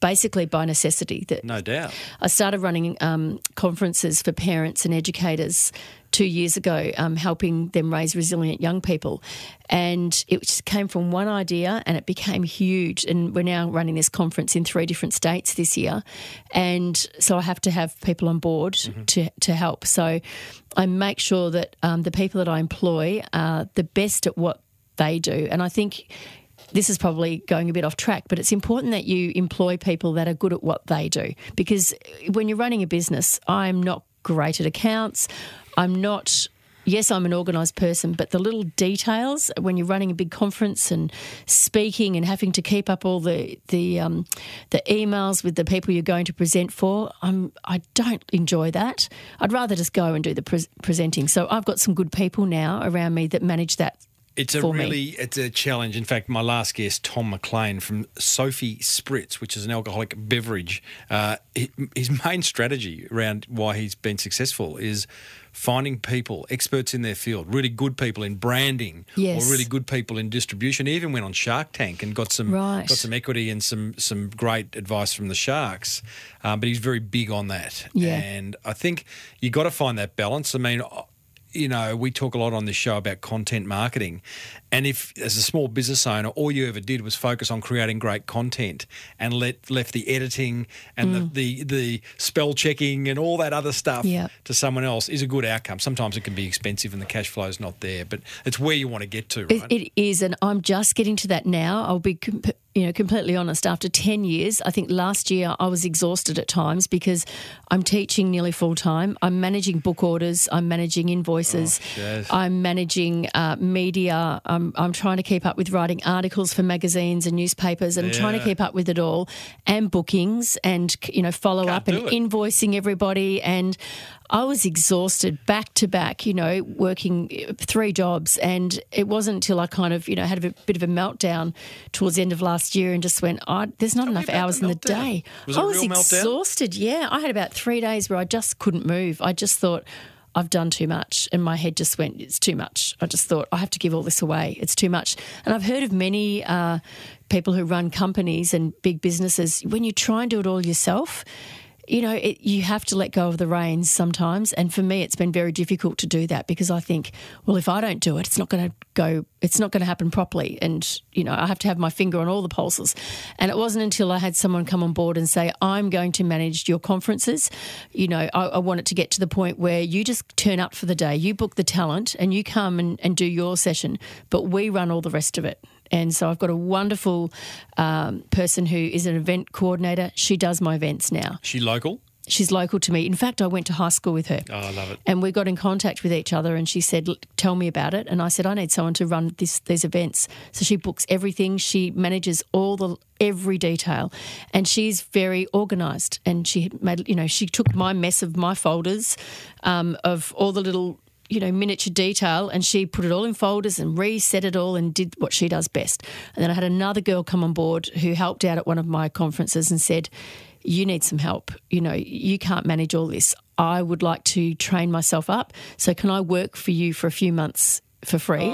basically by necessity. That No doubt. I started running um, conferences for parents and educators two years ago, um, helping them raise resilient young people, and it just came from one idea and it became huge. And we're now running this conference in three different states this year, and so I have to have people on board to to help. So I make sure that um, the people that I employ are the best at what they do, and I think this is probably going a bit off track, but it's important that you employ people that are good at what they do. Because when you're running a business, I'm not great at accounts. I'm not yes, I'm an organised person, but the little details when you're running a big conference and speaking and having to keep up all the the um, the emails with the people you're going to present for, I'm I don't enjoy that. I'd rather just go and do the pre- presenting. So I've got some good people now around me that manage that. It's a for me. really it's a challenge. In fact, my last guest, Tom McLean from Sofi Spritz, which is an alcoholic beverage, uh, his main strategy around why he's been successful is finding people, experts in their field, really good people in branding, Yes. or really good people in distribution. He even went on Shark Tank and got some Right. got some equity and some some great advice from the sharks. Um, but he's very big on that. Yeah. And I think you got to find that balance. I mean, you know, we talk a lot on this show about content marketing. And if, as a small business owner, all you ever did was focus on creating great content and let left the editing and the, mm. the, the spell checking and all that other stuff Yeah. to someone else is a good outcome. Sometimes it can be expensive and the cash flow is not there, but it's where you want to get to, right? It, it is, and I'm just getting to that now. I'll be, com- you know, completely honest. After ten years, I think last year I was exhausted at times because I'm teaching nearly full time. I'm managing book orders. I'm managing invoices. Oh, I'm managing uh, media. I'm, I'm trying to keep up with writing articles for magazines and newspapers. and trying to keep up with it all, and bookings, and you know, follow Can't up and it. invoicing everybody and I was exhausted back to back, you know, working three jobs. And it wasn't until I kind of, you know, had a bit of a meltdown towards the end of last year and just went, oh, there's not me enough hours the in the day. Was I was real meltdown? exhausted. Yeah. I had about three days where I just couldn't move. I just thought, I've done too much. And my head just went, it's too much. I just thought, I have to give all this away. It's too much. And I've heard of many uh, people who run companies and big businesses, when you try and do it all yourself, you know, it, you have to let go of the reins sometimes. And for me, it's been very difficult to do that because I think, well, if I don't do it, it's not going to go, it's not going to happen properly. And, you know, I have to have my finger on all the pulses. And it wasn't until I had someone come on board and say, I'm going to manage your conferences. You know, I, I want it to get to the point where you just turn up for the day, you book the talent, and you come and, and do your session, but we run all the rest of it. And so I've got a wonderful um, person who is an event coordinator. She does my events now. she local? She's local to me. In fact, I went to high school with her. Oh, I love it. And we got in contact with each other, and she said, "Tell me about it." And I said, "I need someone to run this these events." So she books everything. She manages all the every detail, and she's very organised. And she made, you know, she took my mess of my folders, um, of all the little. You know, miniature detail, and she put it all in folders and reset it all and did what she does best. And then I had another girl come on board who helped out at one of my conferences and said, you need some help. You know, you can't manage all this. I would like to train myself up. So, can I work for you for a few months for free?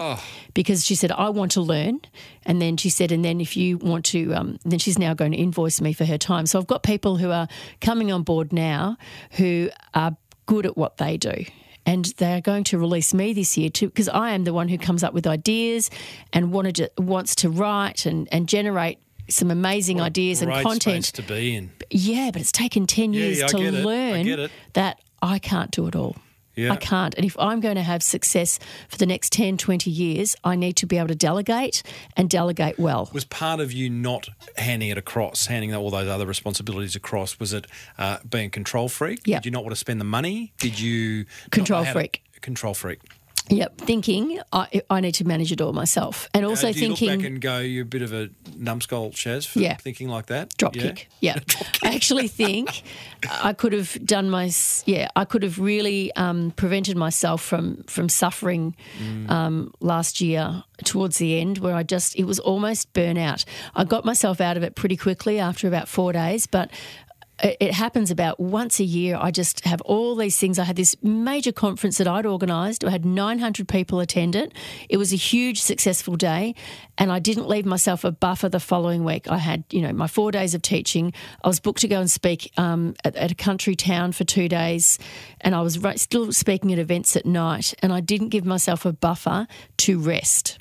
Because she said, I want to learn. And then she said, and then if you want to, um, then she's now going to invoice me for her time. So, I've got people who are coming on board now who are good at what they do. And they're going to release me this year too, because I am the one who comes up with ideas and wanted to, wants to write and, and generate some amazing ideas and content. to be in. Yeah, but it's taken 10 Yeah, years yeah, to get it. I learn that I can't do it all. Yeah. I can't. And if I'm going to have success for the next 10, 20 years, I need to be able to delegate and delegate well. Was part of you not handing it across, handing all those other responsibilities across? Was it uh, being control freak? Yeah. Did you not want to spend the money? Did you Control how to- freak. control freak. Yep, thinking I, I need to manage it all myself. And also Uh, thinking. look back and go, you're a bit of a numbskull, Shaz, for Yeah. thinking like that? drop Yeah? kick. Yeah, [laughs] I actually think I could have done my yeah. I could have really um, prevented myself from from suffering Mm. um, last year towards the end, where I just it was almost burnout. I got myself out of it pretty quickly after about four days, but. It happens about once a year. I just have all these things. I had this major conference that I'd organised. I had 900 people attend it. It was a huge, successful day, and I didn't leave myself a buffer the following week. I had, you know, my four days of teaching. I was booked to go and speak um, at, at a country town for two days, and I was still speaking at events at night, and I didn't give myself a buffer to rest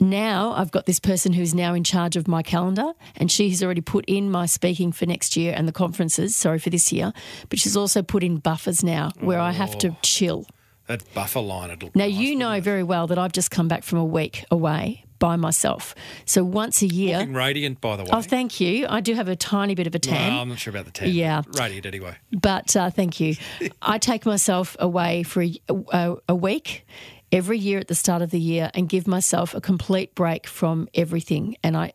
now I've got this person who's now in charge of my calendar, and she has already put in my speaking for next year and the conferences, sorry, for this year, but she's also put in buffers now where I have to chill. That buffer line, it'll Now, you know very well that I've just come back from a week away, by myself. So once a year. Looking radiant, by the way. Oh, thank you. I do have a tiny bit of a tan. Well, I'm not sure about the tan. Yeah. Radiant anyway. But uh, thank you. [laughs] I take myself away for a, a, a week every year at the start of the year and give myself a complete break from everything. And I,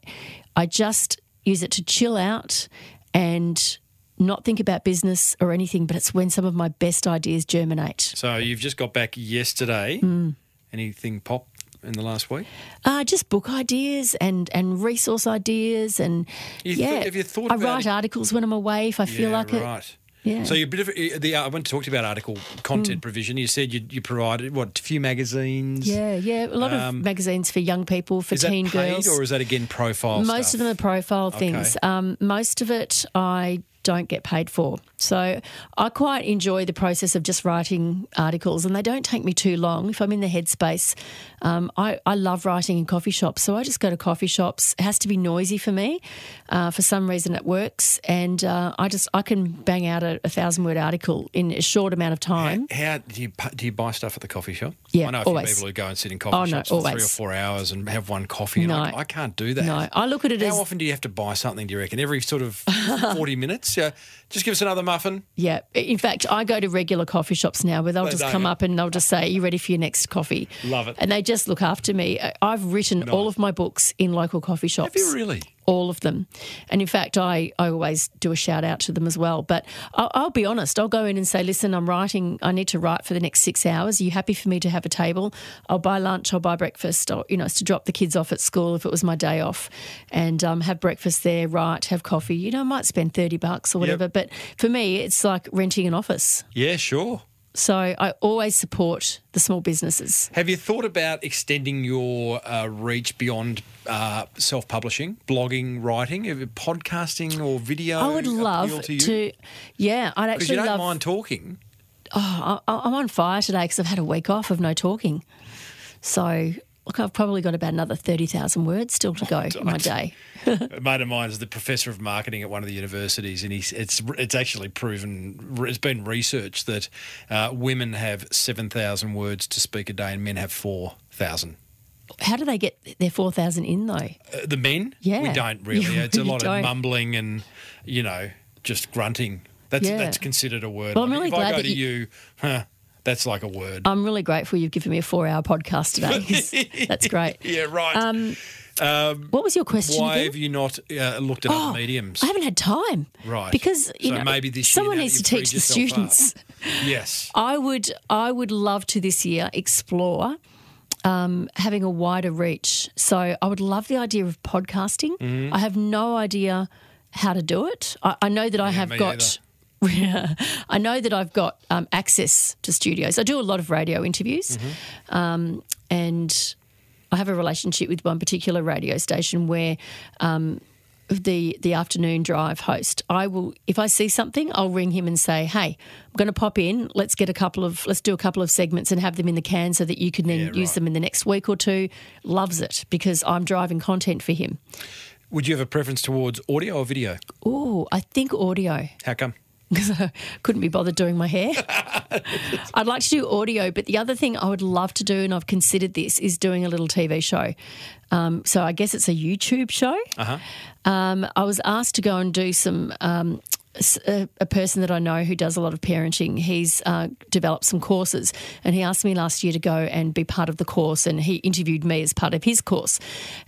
I just use it to chill out and not think about business or anything. But it's when some of my best ideas germinate. So you've just got back yesterday. Hmm. Anything pop in the last week? Uh, just book ideas and, and resource ideas and You yeah. thought- have you thought I write it? articles when I'm away if I feel yeah, like it. Yeah. So you're a bit of a- the. I want to talk to you about article content provision. You said you, you provided what a few magazines. Yeah, yeah. A lot Um, of magazines for young people, for Is that teen girls. or is that again profile? Things? Most stuff? of them are profile Okay. things. Um, most of it I don't get paid for. So I quite enjoy the process of just writing articles, and they don't take me too long. If I'm in the headspace, um, I, I love writing in coffee shops. So I just go to coffee shops. It has to be noisy for me. Uh, for some reason, it works, and uh, I just I can bang out a, a thousand word article in a short amount of time. How do you do you buy stuff at the coffee shop? Yeah, I know a few always. people who go and sit in coffee Oh, no, shops for three or four hours and have one coffee. And I, No. I can't do that. No, I look at it How as often do you have to buy something? Do you reckon every sort of [laughs] forty minutes? Yeah, just give us another muffin. Yeah. In fact, I go to regular coffee shops now where they'll They just come up and they'll just say, Are you ready for your next coffee? Love it. And they just look after me. I've written all of my books in local coffee shops. Have you really? All of them. And in fact, I, I always do a shout out to them as well. But I'll, I'll be honest, I'll go in and say, Listen, I'm writing, I need to write for the next six hours. Are you happy for me to have a table? I'll buy lunch, I'll buy breakfast. Or, you know, it's to drop the kids off at school if it was my day off and um, have breakfast there, write, have coffee. You know, I might spend 30 bucks or whatever. But for me, it's like renting an office. Yeah, sure. So I always support the small businesses. Have you thought about extending your uh, reach beyond uh, self-publishing, blogging, writing, podcasting, or video? I would love to to, yeah, I'd actually. because you don't love. mind talking. Oh, I, I'm on fire today because I've had a week off of no talking. So look, I've probably got about another thirty thousand words still to go in my day. [laughs] a mate of mine is the professor of marketing at one of the universities, and he's it's it's actually proven it's been researched that uh, women have seven thousand words to speak a day, and men have four thousand. How do they get their four thousand in though? Uh, the men, Yeah. we don't [laughs] really. You it's a lot don't. of mumbling and you know just grunting. That's Yeah. that's considered a word. Well, I'm really if I glad go that to you- you, huh, that's like a word. I'm really grateful you've given me a four-hour podcast today. [laughs] That's great. yeah, right. Um, Um, what was your question? why again? have you not uh, looked at Oh, other mediums? I haven't had time. Right. Because you So know, maybe this year someone needs to teach the freed yourself up. students. [laughs] yes. I would I would love to this year explore um, having a wider reach. So I would love the idea of podcasting. Mm-hmm. I have no idea how to do it. I, I know that I have got. [laughs] I know that I've got um, access to studios. I do a lot of radio interviews, Mm-hmm. um, and I have a relationship with one particular radio station where um, the the afternoon drive host. I will if I see something, I'll ring him and say, "Hey, I'm going to pop in. Let's get a couple of let's do a couple of segments and have them in the can so that you can then Yeah, use right. them in the next week or two." Loves it because I'm driving content for him. Would you have a preference towards audio or video? Oh, I think audio. How come? Because I couldn't be bothered doing my hair. [laughs] I'd like to do audio, but the other thing I would love to do, and I've considered this, is doing a little TV show. Um, so I guess it's a YouTube show. Uh-huh. Um, I was asked to go and do some. Um, a, a person that I know who does a lot of parenting, he's uh, developed some courses, and he asked me last year to go and be part of the course, and he interviewed me as part of his course.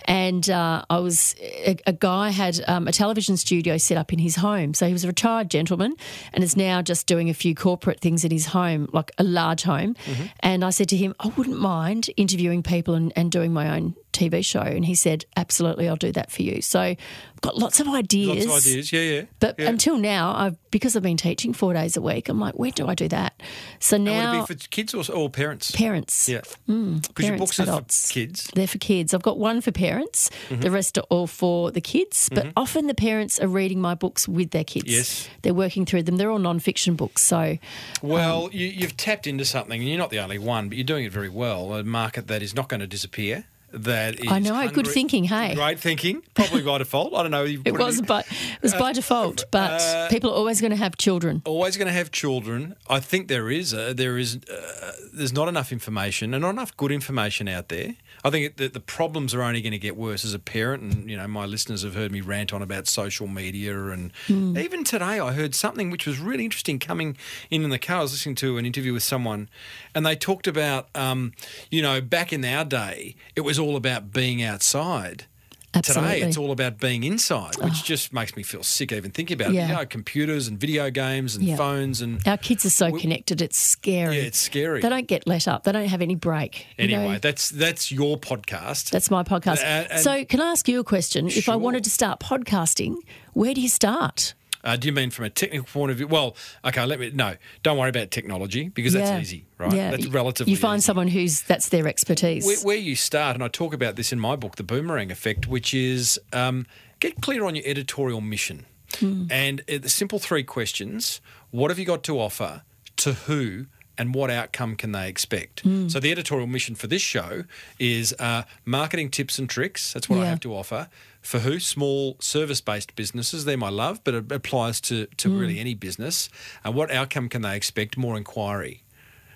And uh, I was a, a guy had um, a television studio set up in his home, so he was a retired gentleman, and is now just doing a few corporate things in his home, like a large home. And I said to him, I wouldn't mind interviewing people and, and doing my own TV show, and he said, absolutely, I'll do that for you. So I've got lots of ideas. Lots of ideas. Yeah, yeah. But yeah. until now, I've because I've been teaching four days a week. I'm like, where do I do that? So And now, would it be for kids or, or parents? parents, Yeah. Because your books are adults. for kids. they're for kids. I've got one for parents. Mm-hmm. The rest are all for the kids. But often the parents are reading my books with their kids. Yes. they're working through them. They're all non-fiction books. So Well, Um, you, you've tapped into something, and you're not the only one, but you're doing it very well. A market that is not going to disappear. That is I know, good thinking, hey? Great thinking, probably by default. I don't know. It was, but it was by default. But people are always going to have children. always going to have children. I think there is a, there is uh, there's not enough information and not enough good information out there. I think that the problems are only going to get worse as a parent. And you know, my listeners have heard me rant on about social media, and even today I heard something which was really interesting coming in in the car. I was listening to an interview with someone, and they talked about um, you know back in our day it was all about being outside. Absolutely. Today, it's all about being inside, which just makes me feel sick even thinking about Yeah. it. You know, computers and video games and Yeah. phones and Our kids are so connected; it's scary. yeah, it's scary. They don't get let up. They don't have any break. you know? Anyway, that's that's your podcast. That's my podcast. Uh, so, can I ask you a question? If I wanted to start podcasting, where do you start? Uh, do you mean from a technical point of view? Well, okay, let me no. Don't worry about technology because Yeah. that's easy, right? Yeah. That's relatively. You find easy. someone who's that's their expertise. where, where you start, and I talk about this in my book, The Boomerang Effect, which is um, get clear on your editorial mission. Hmm. And uh, the simple three questions what have you got to offer, to who, and what outcome can they expect? Hmm. So, the editorial mission for this show is uh, marketing tips and tricks. That's what I have to offer. For who? Small service based businesses. They're my love, but it applies to, to Hmm. really any business. And what outcome can they expect? More inquiry.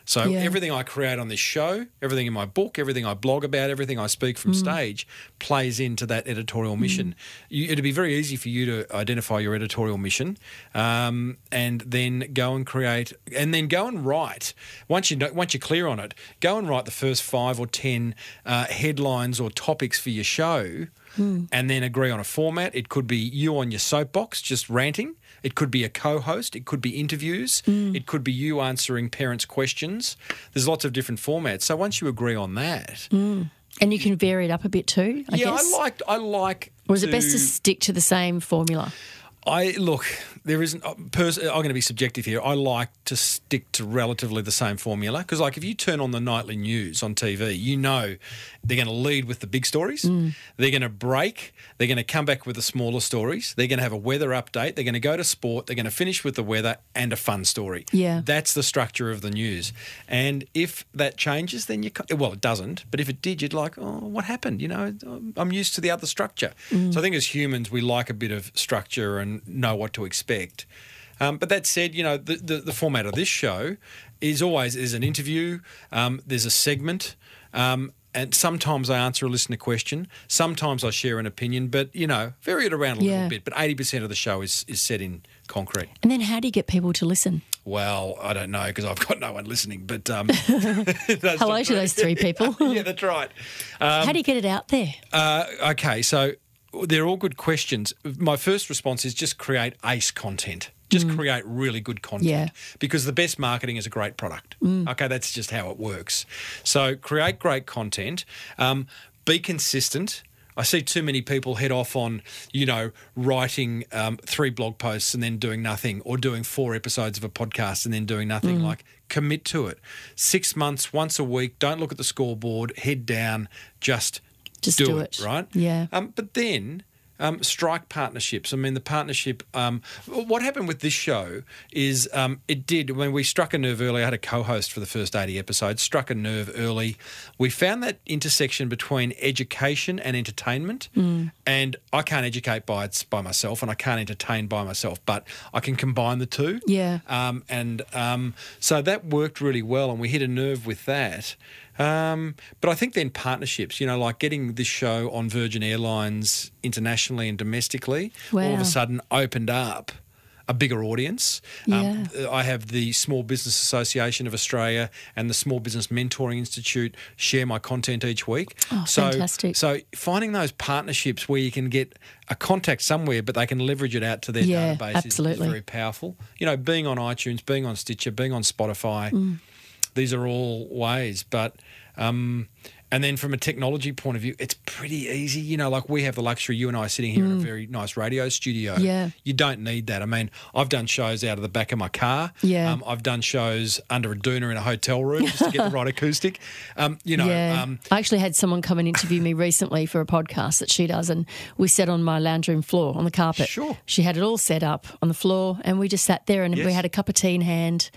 So Yeah. everything I create on this show, everything in my book, everything I blog about, everything I speak from stage plays into that editorial mission. You, it'd be very easy for you to identify your editorial mission, um, and then go and create, and then go and write. Once you know, once you're clear on it, go and write the first five or ten uh, headlines or topics for your show, and then agree on a format. It could be you on your soapbox just ranting. It could be a co host. It could be interviews. Mm. It could be you answering parents' questions. There's lots of different formats. So once you agree on that, mm. and you can vary it up a bit too. I yeah, guess. I like. I like. or is it best to stick to the same formula? I look. There isn't. uh, Pers- I'm going to be subjective here. I like to stick to relatively the same formula because, like, if you turn on the nightly news on TV, you know they're going to lead with the big stories. Mm. They're going to break. They're going to come back with the smaller stories. They're going to have a weather update. They're going to go to sport. They're going to finish with the weather and a fun story. Yeah. that's the structure of the news. And if that changes, then you well, it doesn't. But if it did, you'd like, oh, what happened? You know, I'm used to the other structure. Mm. So I think as humans, we like a bit of structure and know what to expect. Um, but that said, you know, the, the, the format of this show is always is an interview. Um, there's a segment. Um, and sometimes I answer a listener question. Sometimes I share an opinion, but you know, vary it around a Yeah. little bit. But eighty percent of the show is is set in concrete. And then how do you get people to listen? Well, I don't know because I've got no one listening. But um, [laughs] [laughs] Hello to those three people. [laughs] yeah, that's right. Um, how do you get it out there? Uh, okay, so they're all good questions. My first response is just create ace content. Just create really good content. Mm. Yeah. Because the best marketing is a great product. Okay, that's just how it works. So create great content. Um, be consistent. I see too many people head off on, you know, writing um, three blog posts and then doing nothing, or doing four episodes of a podcast and then doing nothing. Mm. Like, commit to it. Six months, once a week. Don't look at the scoreboard. Head down. Just Just do, do it, it. right? Yeah. Um, but then um, strike partnerships. I mean, the partnership. Um, what happened with this show is um, it did when we struck a nerve early. I had a co-host for the first eighty episodes. Struck a nerve early. We found that intersection between education and entertainment. Mm. And I can't educate by by myself, and I can't entertain by myself, but I can combine the two. Yeah. Um, and um, so that worked really well, and we hit a nerve with that. Um, but I think then partnerships, you know, like getting this show on Virgin Airlines internationally and domestically, all of a sudden opened up a bigger audience. Um, I have the Small Business Association of Australia and the Small Business Mentoring Institute share my content each week. Oh, so, fantastic. So finding those partnerships where you can get a contact somewhere, but they can leverage it out to their Yeah, database is- is absolutely. very powerful. You know, being on iTunes, being on Stitcher, being on Spotify, Mm. These are all ways. But um, and then from a technology point of view, it's pretty easy. You know, like we have the luxury, you and I are sitting here in a very nice radio studio. Mm. Yeah. You don't need that. I mean, I've done shows out of the back of my car. Yeah. Um, I've done shows under a doona in a hotel room just to get the [laughs] right acoustic. Um, you know, yeah. um, I actually had someone come and interview me recently for a podcast that she does, and we sat on my lounge room floor on the carpet. Sure. She had it all set up on the floor, and we just sat there and we had a cup of tea in hand.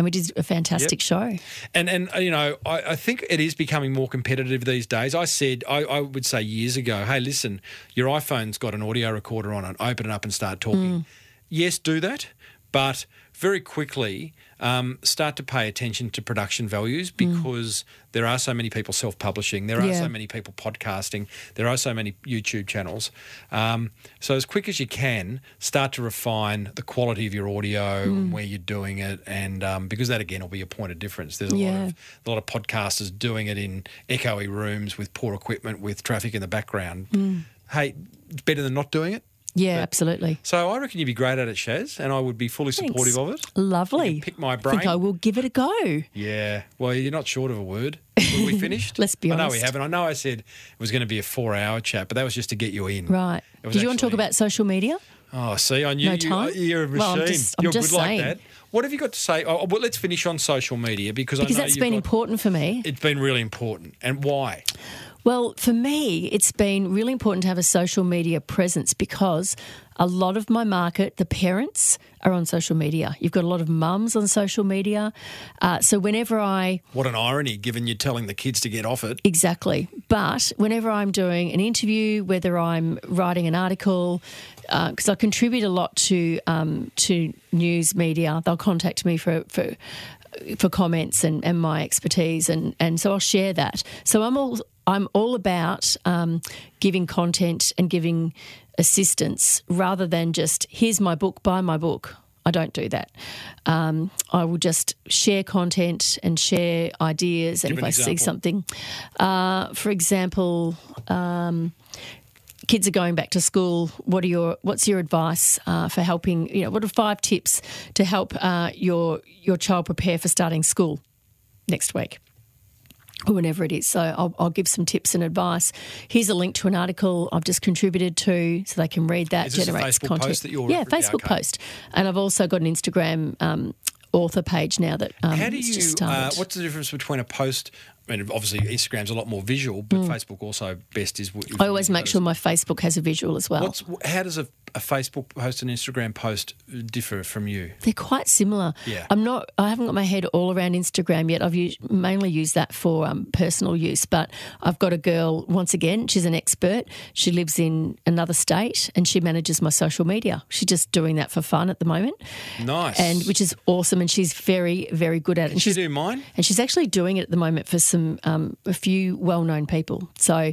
And we did a fantastic show. And and uh, you know, I, I think it is becoming more competitive these days. I said I, I would say years ago, hey, listen, your iPhone's got an audio recorder on it. Open it up and start talking. Yes, do that, but very quickly um, start to pay attention to production values because there are so many people self-publishing. There are Yeah. so many people podcasting. There are so many YouTube channels. Um, so as quick as you can, start to refine the quality of your audio, and where you're doing it, and um, because that again will be a point of difference. There's a lot of a lot of podcasters doing it in echoey rooms with poor equipment, with traffic in the background. Hey, it's better than not doing it. Yeah, absolutely. So I reckon you'd be great at it, Shaz, and I would be fully supportive of it. Lovely. Pick my brain. I think. I will give it a go. Yeah. Well, you're not short of a word. Were we [laughs] finished? Let's be honest. I know we haven't. I know I said it was going to be a four-hour chat, but that was just to get you in. Right. Did you want to talk about social media? Oh, see, I knew No you, time? you're a machine. Well, I'm just- I'm you're just good like saying. that. What have you got to say? Oh, well, let's finish on social media because, Because I know that's been got- important for me. It's been really important, and why? Well, for me, it's been really important to have a social media presence because a lot of my market, the parents, are on social media. You've got a lot of mums on social media. Uh, so whenever I What an irony, given you're telling the kids to get off it. Exactly. But whenever I'm doing an interview, whether I'm writing an article, because I contribute a lot to um, to news media, they'll contact me for for for comments and, and my expertise, and, and so I'll share that. So I'm all I'm all about um, giving content and giving assistance rather than just here's my book, buy my book. I don't do that. Um, I will just share content and share ideas, and Give if an I see something, uh, for example, um, kids are going back to school. What are your What's your advice uh, for helping? You know, what are five tips to help uh, your your child prepare for starting school next week? Or whenever it is. So I'll, I'll give some tips and advice. Here's a link to an article I've just contributed to so they can read that. Is generates Facebook content. post that you're- Yeah, yeah, Facebook okay. post. And I've also got an Instagram um, author page now that um, How do you? just Uh, what's the difference between a post? I mean, obviously Instagram's a lot more visual, but Facebook also best is. I always make sure my Facebook has a visual as well. What's how does a, a Facebook post and Instagram post differ from you? They're quite similar. Yeah. I'm not. I haven't got my head all around Instagram yet. I've used, mainly used that for um, personal use. But I've got a girl. Once again, she's an expert. She lives in another state and she manages my social media. She's just doing that for fun at the moment, Nice. and which is awesome. And she's very, very good at it. Can And she she's do mine? and she's actually doing it at the moment for some um, a few well-known people. So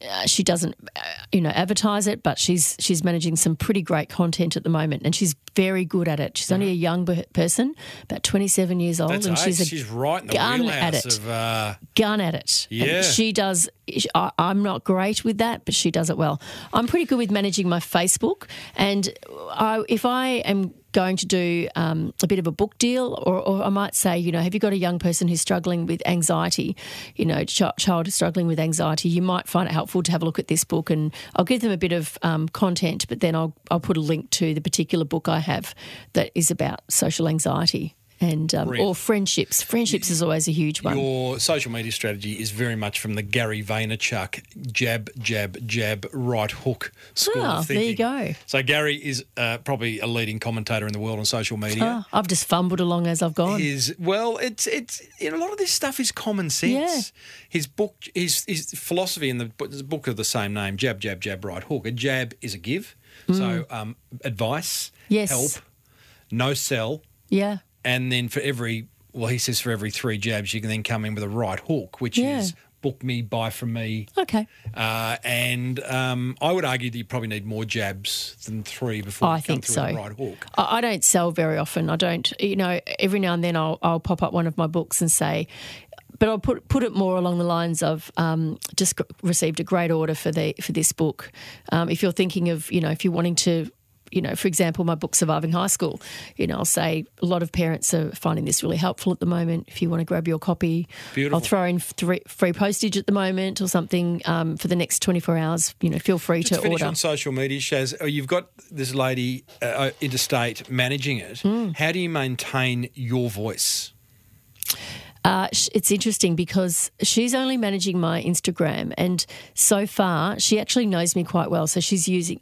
uh, she doesn't, uh, you know, advertise it, but she's she's managing some pretty great content at the moment, and she's very good at it. She's only a young b- person, about twenty-seven years old, That's and she's a she's right in the gun at it. of. Uh, gun at it. And Yeah. she does. I, I'm not great with that, but she does it well. I'm pretty good with managing my Facebook, and I, if I am going to do um, a bit of a book deal, or, or I might say, you know, have you got a young person who's struggling with anxiety? You know, ch- child struggling with anxiety. You might find it helpful to have a look at this book, and I'll give them a bit of um, content, but then I'll I'll put a link to the particular book I have that is about social anxiety. And um, or friendships. Friendships is always a huge one. your social media strategy is very much from the Gary Vaynerchuk jab, jab, jab, right hook school Ah, of there you go. So Gary is uh, probably a leading commentator in the world on social media. Oh, I've just fumbled along as I've gone. is well, it's it's a lot of this stuff is common sense. Yeah. His book, his his philosophy in the book- of the same name, jab, jab, jab, right hook. A jab is a give, so um, advice, Mm. Yes. help, no sell, Yeah. And then for every well, he says for every three jabs, you can then come in with a right hook, which Yeah. is book me, buy from me. Okay. Uh, and um, I would argue that you probably need more jabs than three before I you come think through so. a right hook. I, I don't sell very often. I don't, you know, every now and then I'll, I'll pop up one of my books and say, but I'll put put it more along the lines of um, just received a great order for the for this book. Um, if you're thinking of, you know, if you're wanting to, you know, for example, my book Surviving High School, you know, I'll say a lot of parents are finding this really helpful at the moment. If you want to grab your copy, Beautiful. I'll throw in three, free postage at the moment or something um, for the next 24 hours. You know, feel free Just to finish order. on social media, Shaz. Oh, You've got this lady uh, interstate managing it. Hmm. How do you maintain your voice? Uh, it's interesting because she's only managing my Instagram, and so far she actually knows me quite well. So she's using.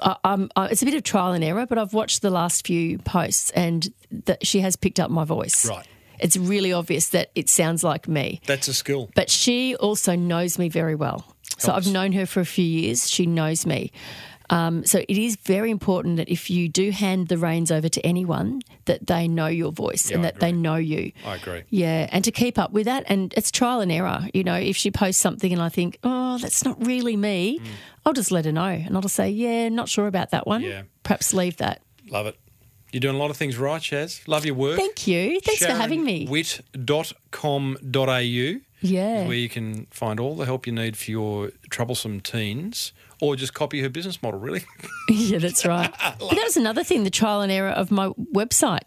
I, I'm, I, it's a bit of trial and error, but I've watched the last few posts, and that she has picked up my voice. Right. It's really obvious that it sounds like me. That's a skill. But she also knows me very well. So I've known her for a few years. She knows me. Um, so it is very important that if you do hand the reins over to anyone, that they know your voice Yeah, and I that they know you. I agree. Yeah, and to keep up with that, and it's trial and error. You know, if she posts something and I think, oh, that's not really Mm. me, I'll just let her know, and I'll just say, yeah, not sure about that one. Yeah. Perhaps leave that. Love it. You're doing a lot of things right, Shaz. Love your work. Thank you. Thanks for having me. Sharonwitt.com.au Yeah. where you can find all the help you need for your troublesome teens or just copy her business model, really. [laughs] Yeah, that's right. [laughs] that was another thing, the trial and error of my website.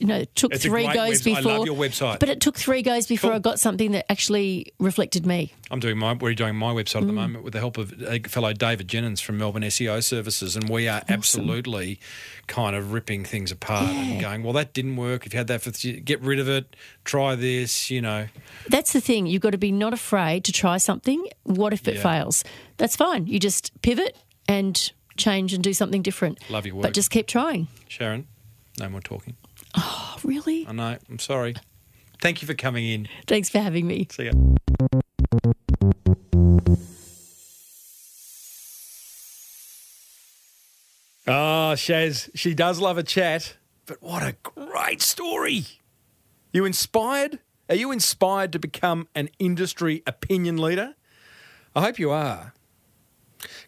You know, it took It's three goes website. I before. love your website. But it took three goes before Cool. I got something that actually reflected me. I'm doing my we're doing my website Mm. at the moment with the help of a fellow David Jennings from Melbourne SEO Services, and we are absolutely kind of ripping things apart and going, well, that didn't work. If you had that for get rid of it, try this. You know, That's the thing. You've got to be not afraid to try something. What if it Yeah. fails? That's fine. You just pivot and change and do something different. Love your work. But just keep trying. Sharon, no more talking. Oh, really? I know. I'm sorry. Thank you for coming in. Thanks for having me. See ya. Oh, Shaz, she does love a chat, but what a great story. You inspired? Are you inspired to become an industry opinion leader? I hope you are.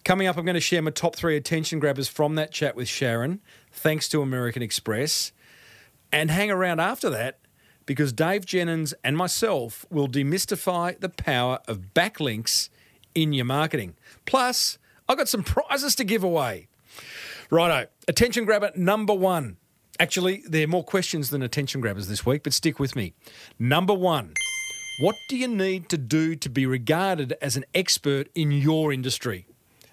Coming up, I'm going to share my top three attention grabbers from that chat with Sharon, thanks to American Express. And hang around after that because Dave Jennings and myself will demystify the power of backlinks in your marketing. Plus, I've got some prizes to give away. Righto, attention grabber number one. Actually, there are more questions than attention grabbers this week, but stick with me. Number one What do you need to do to be regarded as an expert in your industry?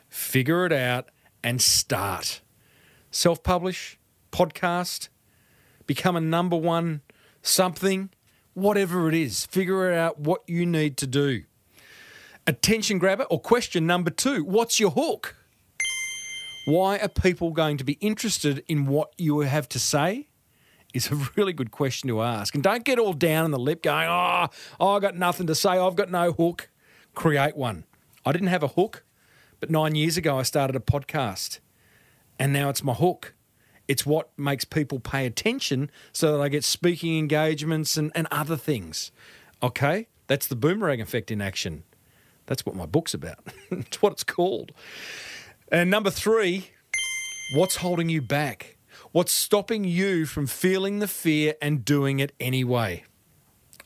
Figure it out and start. Self publish, podcast, become a number one something, whatever it is. Figure out what you need to do. Attention grabber or question number two What's your hook? Why are people going to be interested in what you have to say? Is a really good question to ask. And don't get all down on the lip going, ah, oh, oh, I got nothing to say. I've got no hook. Create one. I didn't have a hook, but nine years ago I started a podcast and now it's my hook. It's what makes people pay attention so that I get speaking engagements and, and other things. Okay? That's the boomerang effect in action. That's what my book's about. [laughs] it's what it's called. And number three, what's holding you back? What's stopping you from feeling the fear and doing it anyway?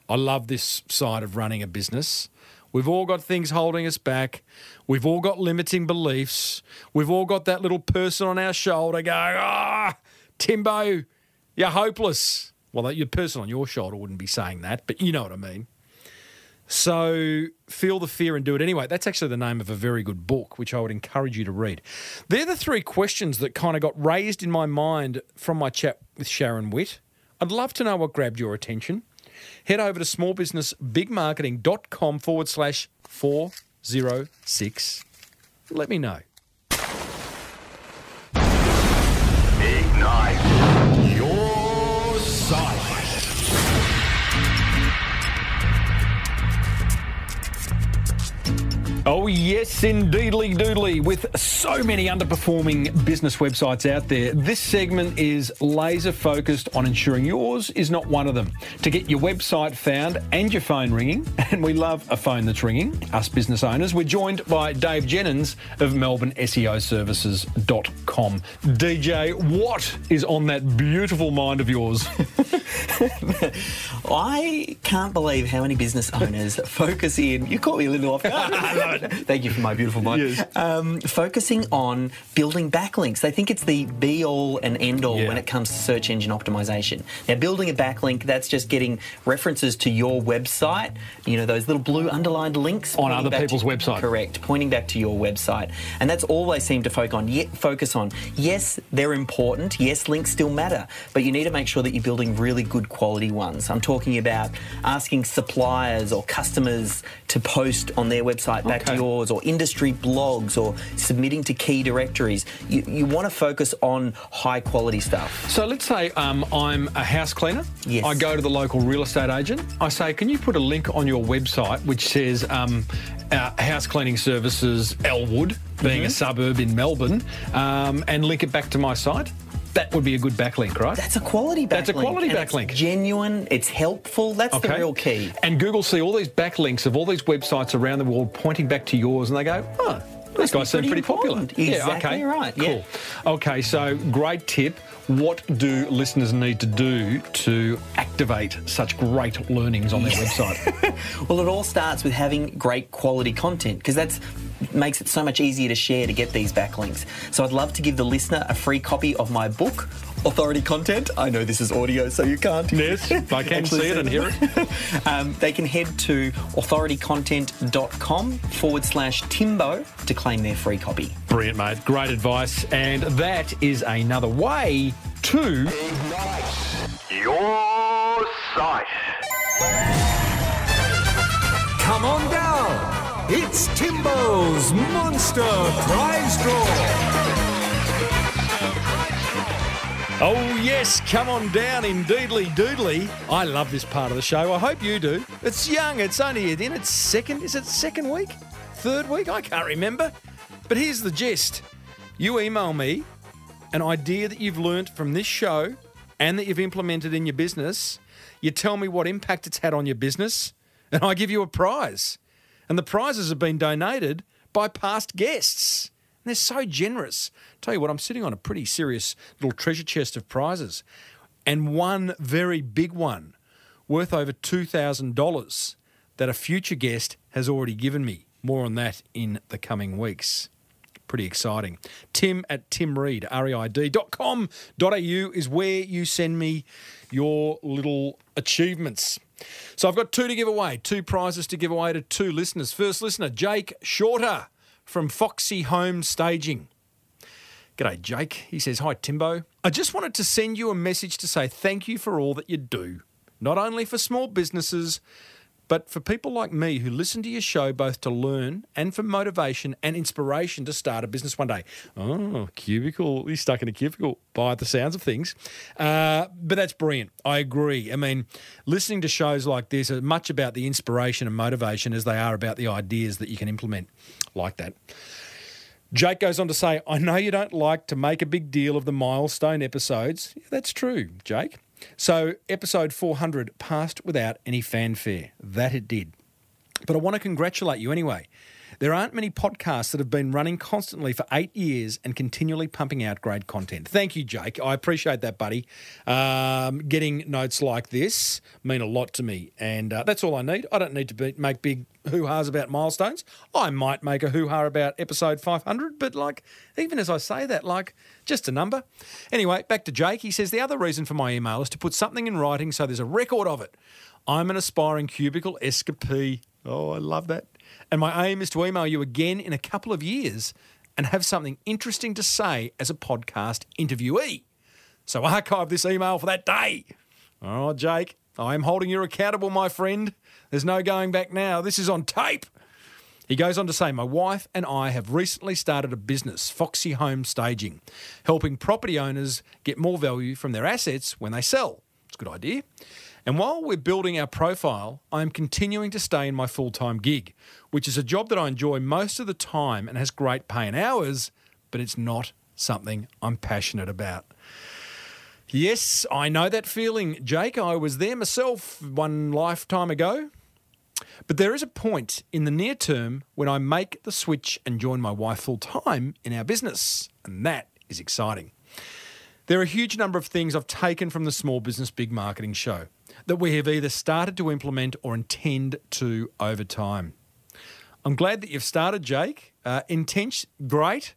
I love this side of running a business. We've all got things holding us back. We've all got limiting beliefs. We've all got that little person on our shoulder going, ah, Timbo, you're hopeless. Well, that your person on your shoulder wouldn't be saying that, but you know what I mean. So feel the fear and do it anyway. That's actually the name of a very good book, which I would encourage you to read. They're the three questions that kind of got raised in my mind from my chat with Sharon Witt. I'd love to know what grabbed your attention. Head over to smallbusinessbigmarketing.com forward slash 406. Let me know. Oh, yes, indeedly doodly. With so many underperforming business websites out there, this segment is laser focused on ensuring yours is not one of them. To get your website found and your phone ringing, [laughs] and we love a phone that's ringing, us business owners, we're joined by Dave Jennings of Melbourne SEO Services.com. DJ, what is on that beautiful mind of yours? [laughs] I can't believe how many business owners focus in. You caught me a little off guard. [laughs] Thank you for my beautiful mind. Yes. Um, focusing on building backlinks. They think it's the be all and end all Yeah. when it comes to search engine optimization. Now, building a backlink, that's just getting references to your website, you know, those little blue underlined links. On other back to- people's website. Correct, pointing back to your website. And that's all they seem to focus on. Ye- focus on. Yes, they're important. Yes, links still matter. But you need to make sure that you're building really really good quality ones. I'm talking about asking suppliers or customers to post on their website back yours, or industry blogs, or submitting to key directories. You, you want to focus on high quality stuff. So let's say um, I'm a house cleaner. Yes. I go to the local real estate agent. I say, can you put a link on your website which says um, uh, house cleaning services Elwood, being a suburb in Melbourne, um, and link it back to my site? That would be a good backlink, right? That's a quality backlink. That's a quality and it's backlink. genuine. It's helpful. That's the real key. And Google see all these backlinks of all these websites around the world pointing back to yours, and they go, oh, these Must be guys seem pretty pretty popular. important. Yeah, Exactly okay. right, Cool. yeah. Okay, so great tip. What do listeners need to do to activate such great learnings on their website? [laughs] Well, it all starts with having great quality content because that's makes it so much easier to share to get these backlinks. So I'd love to give the listener a free copy of my book, Authority Content. I know this is audio, so you can't. Yes, I can actually see it and hear it. [laughs] um, they can head to authoritycontent.com forward slash Timbo to claim their free copy. Brilliant, mate. Great advice. And that is another way to. Ignite your site. Come on down. It's Timbo's Monster Prize Draw. Oh, yes, come on down, indeedly doodly. I love this part of the show. I hope you do. It's young, it's only in its second, is it second week? Third week? I can't remember. But here's the gist you email me an idea that you've learnt from this show and that you've implemented in your business. You tell me what impact it's had on your business, and I give you a prize. And the prizes have been donated by past guests. And they're so generous. Tell you what, I'm sitting on a pretty serious little treasure chest of prizes. And one very big one worth over $2,000 that a future guest has already given me. More on that in the coming weeks. Pretty exciting. Tim at timreid, R-E-I-D, dot com dot au is where you send me your little achievements. So I've got two to give away, two prizes to give away to two listeners. First listener, Jake Shorter from Foxy Home Staging. G'day, Jake. He says, Hi, Timbo. I just wanted to send you a message to say thank you for all that you do, not only for small businesses, but for people like me who listen to your show both to learn and for motivation and inspiration to start a business one day. Oh, cubicle. He's stuck in a cubicle by the sounds of things. Uh, but that's brilliant. I agree. I mean, listening to shows like this are much about the inspiration and motivation as they are about the ideas that you can implement like that. Jake goes on to say, I know you don't like to make a big deal of the milestone episodes. Yeah, that's true, Jake. So, episode 400 passed without any fanfare. That it did. But I want to congratulate you anyway. There aren't many podcasts that have been running constantly for eight years and continually pumping out great content. Thank you, Jake. I appreciate that, buddy. Um, getting notes like this mean a lot to me, and uh, that's all I need. I don't need to be, make big hoo ha's about milestones. I might make a hoo ha about episode 500, but like, even as I say that, like, just a number. Anyway, back to Jake. He says the other reason for my email is to put something in writing so there's a record of it. I'm an aspiring cubicle escapee. Oh, I love that. And my aim is to email you again in a couple of years and have something interesting to say as a podcast interviewee. So archive this email for that day. All right, Jake, I am holding you accountable, my friend. There's no going back now. This is on tape. He goes on to say, My wife and I have recently started a business, Foxy Home Staging, helping property owners get more value from their assets when they sell. It's a good idea. And while we're building our profile, I am continuing to stay in my full time gig, which is a job that I enjoy most of the time and has great pay and hours, but it's not something I'm passionate about. Yes, I know that feeling, Jake. I was there myself one lifetime ago. But there is a point in the near term when I make the switch and join my wife full time in our business, and that is exciting. There are a huge number of things I've taken from the Small Business Big Marketing Show that we have either started to implement or intend to over time. I'm glad that you've started, Jake. Uh, intense, great,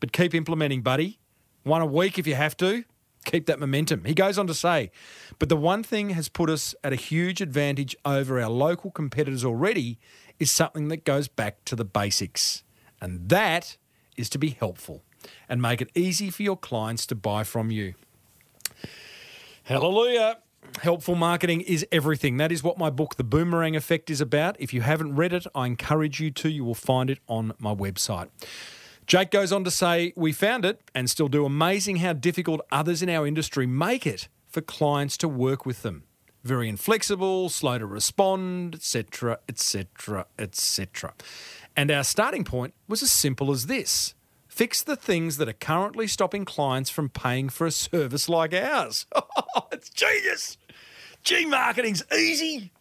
but keep implementing, buddy. One a week if you have to. Keep that momentum. He goes on to say, but the one thing has put us at a huge advantage over our local competitors already is something that goes back to the basics. And that is to be helpful and make it easy for your clients to buy from you. Hallelujah. Helpful marketing is everything. That is what my book, The Boomerang Effect, is about. If you haven't read it, I encourage you to. You will find it on my website. Jake goes on to say, We found it and still do amazing how difficult others in our industry make it for clients to work with them. Very inflexible, slow to respond, etc., etc., etc. And our starting point was as simple as this fix the things that are currently stopping clients from paying for a service like ours. [laughs] Oh, it's genius. G marketing's easy.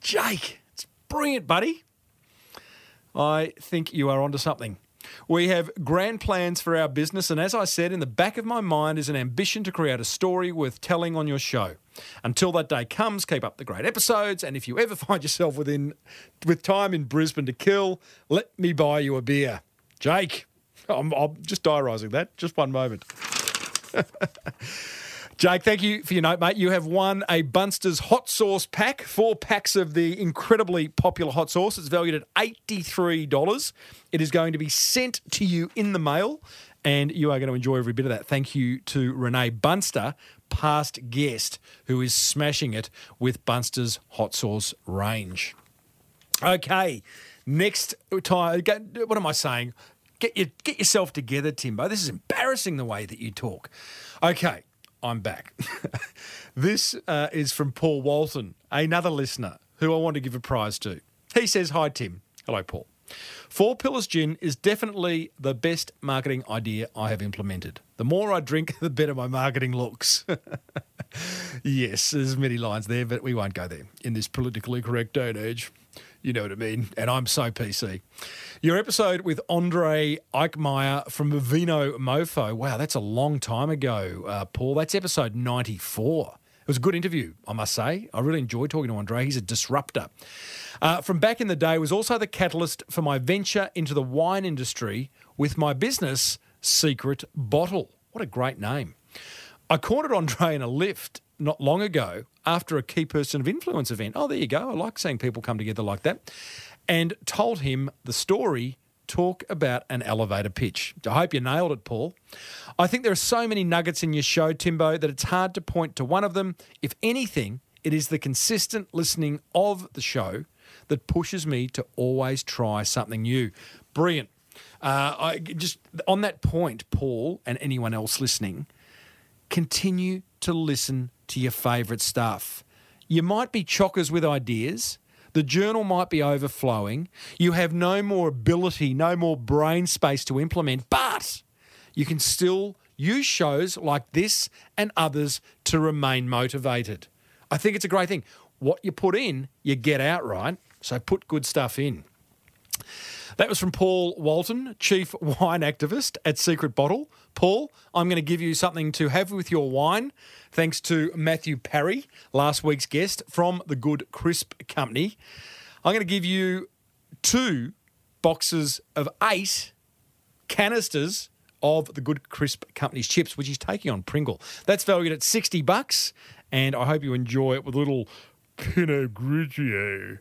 Jake, it's brilliant, buddy. I think you are onto something. We have grand plans for our business, and as I said, in the back of my mind is an ambition to create a story worth telling on your show. Until that day comes, keep up the great episodes, and if you ever [laughs] find yourself within with time in Brisbane to kill, let me buy you a beer. Jake, I'm, I'm just diarising that. Just one moment. [laughs] Jake, thank you for your note, mate. You have won a Bunsters hot sauce pack, four packs of the incredibly popular hot sauce. It's valued at $83. It is going to be sent to you in the mail, and you are going to enjoy every bit of that. Thank you to Renee Bunster, past guest, who is smashing it with Bunster's hot sauce range. Okay, next time, what am I saying? Get your, get yourself together, Timbo. This is embarrassing the way that you talk. Okay, I'm back. [laughs] this uh, is from Paul Walton, another listener who I want to give a prize to. He says, Hi, Tim. Hello, Paul. Four Pillars Gin is definitely the best marketing idea I have implemented. The more I drink, [laughs] the better my marketing looks. [laughs] yes, there's many lines there, but we won't go there in this politically correct day and age. You know what I mean? And I'm so PC. Your episode with Andre Eikmeier from Vino Mofo. Wow, that's a long time ago, uh, Paul. That's episode 94. It was a good interview, I must say. I really enjoyed talking to Andre. He's a disruptor. Uh, from back in the day, was also the catalyst for my venture into the wine industry with my business, Secret Bottle. What a great name. I cornered Andre in a lift not long ago after a key person of influence event. Oh, there you go. I like seeing people come together like that. And told him the story. Talk about an elevator pitch. I hope you nailed it, Paul. I think there are so many nuggets in your show, Timbo, that it's hard to point to one of them. If anything, it is the consistent listening of the show that pushes me to always try something new. Brilliant. Uh, I just on that point, Paul, and anyone else listening, continue to listen to your favourite stuff. You might be chockers with ideas. The journal might be overflowing. You have no more ability, no more brain space to implement, but you can still use shows like this and others to remain motivated. I think it's a great thing. What you put in, you get out, right? So put good stuff in. That was from Paul Walton, Chief [laughs] Wine Activist at Secret Bottle. Paul, I'm going to give you something to have with your wine, thanks to Matthew Parry, last week's guest from the Good Crisp Company. I'm going to give you two boxes of eight canisters of the Good Crisp Company's chips, which he's taking on Pringle. That's valued at 60 bucks, and I hope you enjoy it with a little Pinot Grigio.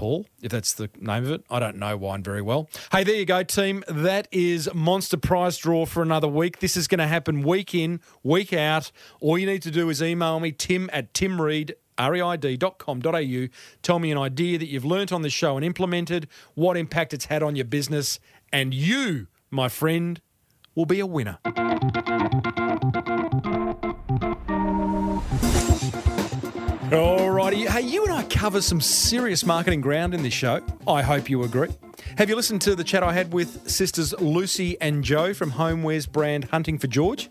Paul, if that's the name of it. I don't know wine very well. Hey, there you go, team. That is Monster Prize Draw for another week. This is going to happen week in, week out. All you need to do is email me, tim at timreed reid.com.au. Tell me an idea that you've learnt on the show and implemented, what impact it's had on your business, and you, my friend, will be a winner. Alrighty, hey, you and I cover some serious marketing ground in this show. I hope you agree. Have you listened to the chat I had with sisters Lucy and Joe from Homewares brand Hunting for George?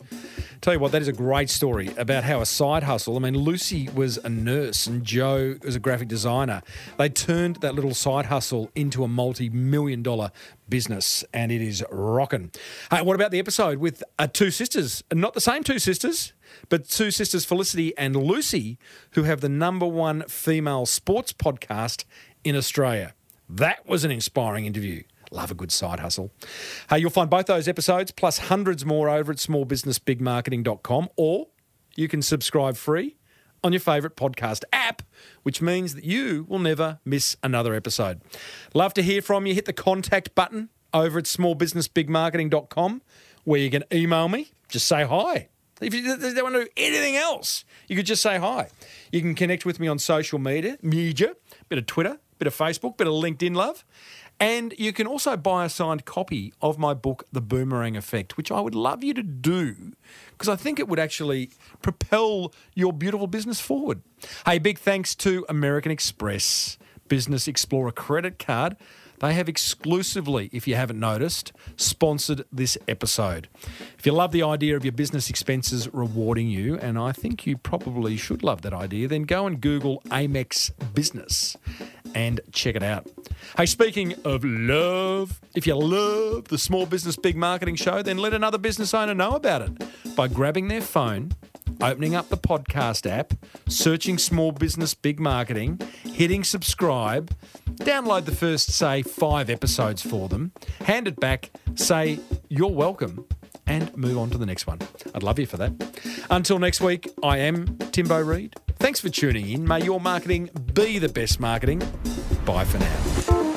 Tell you what, that is a great story about how a side hustle. I mean, Lucy was a nurse and Joe was a graphic designer. They turned that little side hustle into a multi million dollar business, and it is rocking. Hey, what about the episode with uh, two sisters? Not the same two sisters, but two sisters, Felicity and Lucy, who have the number one female sports podcast in Australia. That was an inspiring interview. Love a good side hustle. Hey, you'll find both those episodes plus hundreds more over at smallbusinessbigmarketing.com or you can subscribe free on your favourite podcast app, which means that you will never miss another episode. Love to hear from you. Hit the contact button over at smallbusinessbigmarketing.com where you can email me. Just say hi. If you don't want to do anything else, you could just say hi. You can connect with me on social media, media, bit of Twitter, bit of Facebook, bit of LinkedIn love. And you can also buy a signed copy of my book, The Boomerang Effect, which I would love you to do because I think it would actually propel your beautiful business forward. Hey, big thanks to American Express Business Explorer credit card. They have exclusively, if you haven't noticed, sponsored this episode. If you love the idea of your business expenses rewarding you, and I think you probably should love that idea, then go and Google Amex Business and check it out. Hey, speaking of love, if you love the Small Business Big Marketing Show, then let another business owner know about it by grabbing their phone opening up the podcast app, searching Small Business Big Marketing, hitting subscribe, download the first, say, five episodes for them, hand it back, say, you're welcome, and move on to the next one. I'd love you for that. Until next week, I am Timbo Reid. Thanks for tuning in. May your marketing be the best marketing. Bye for now.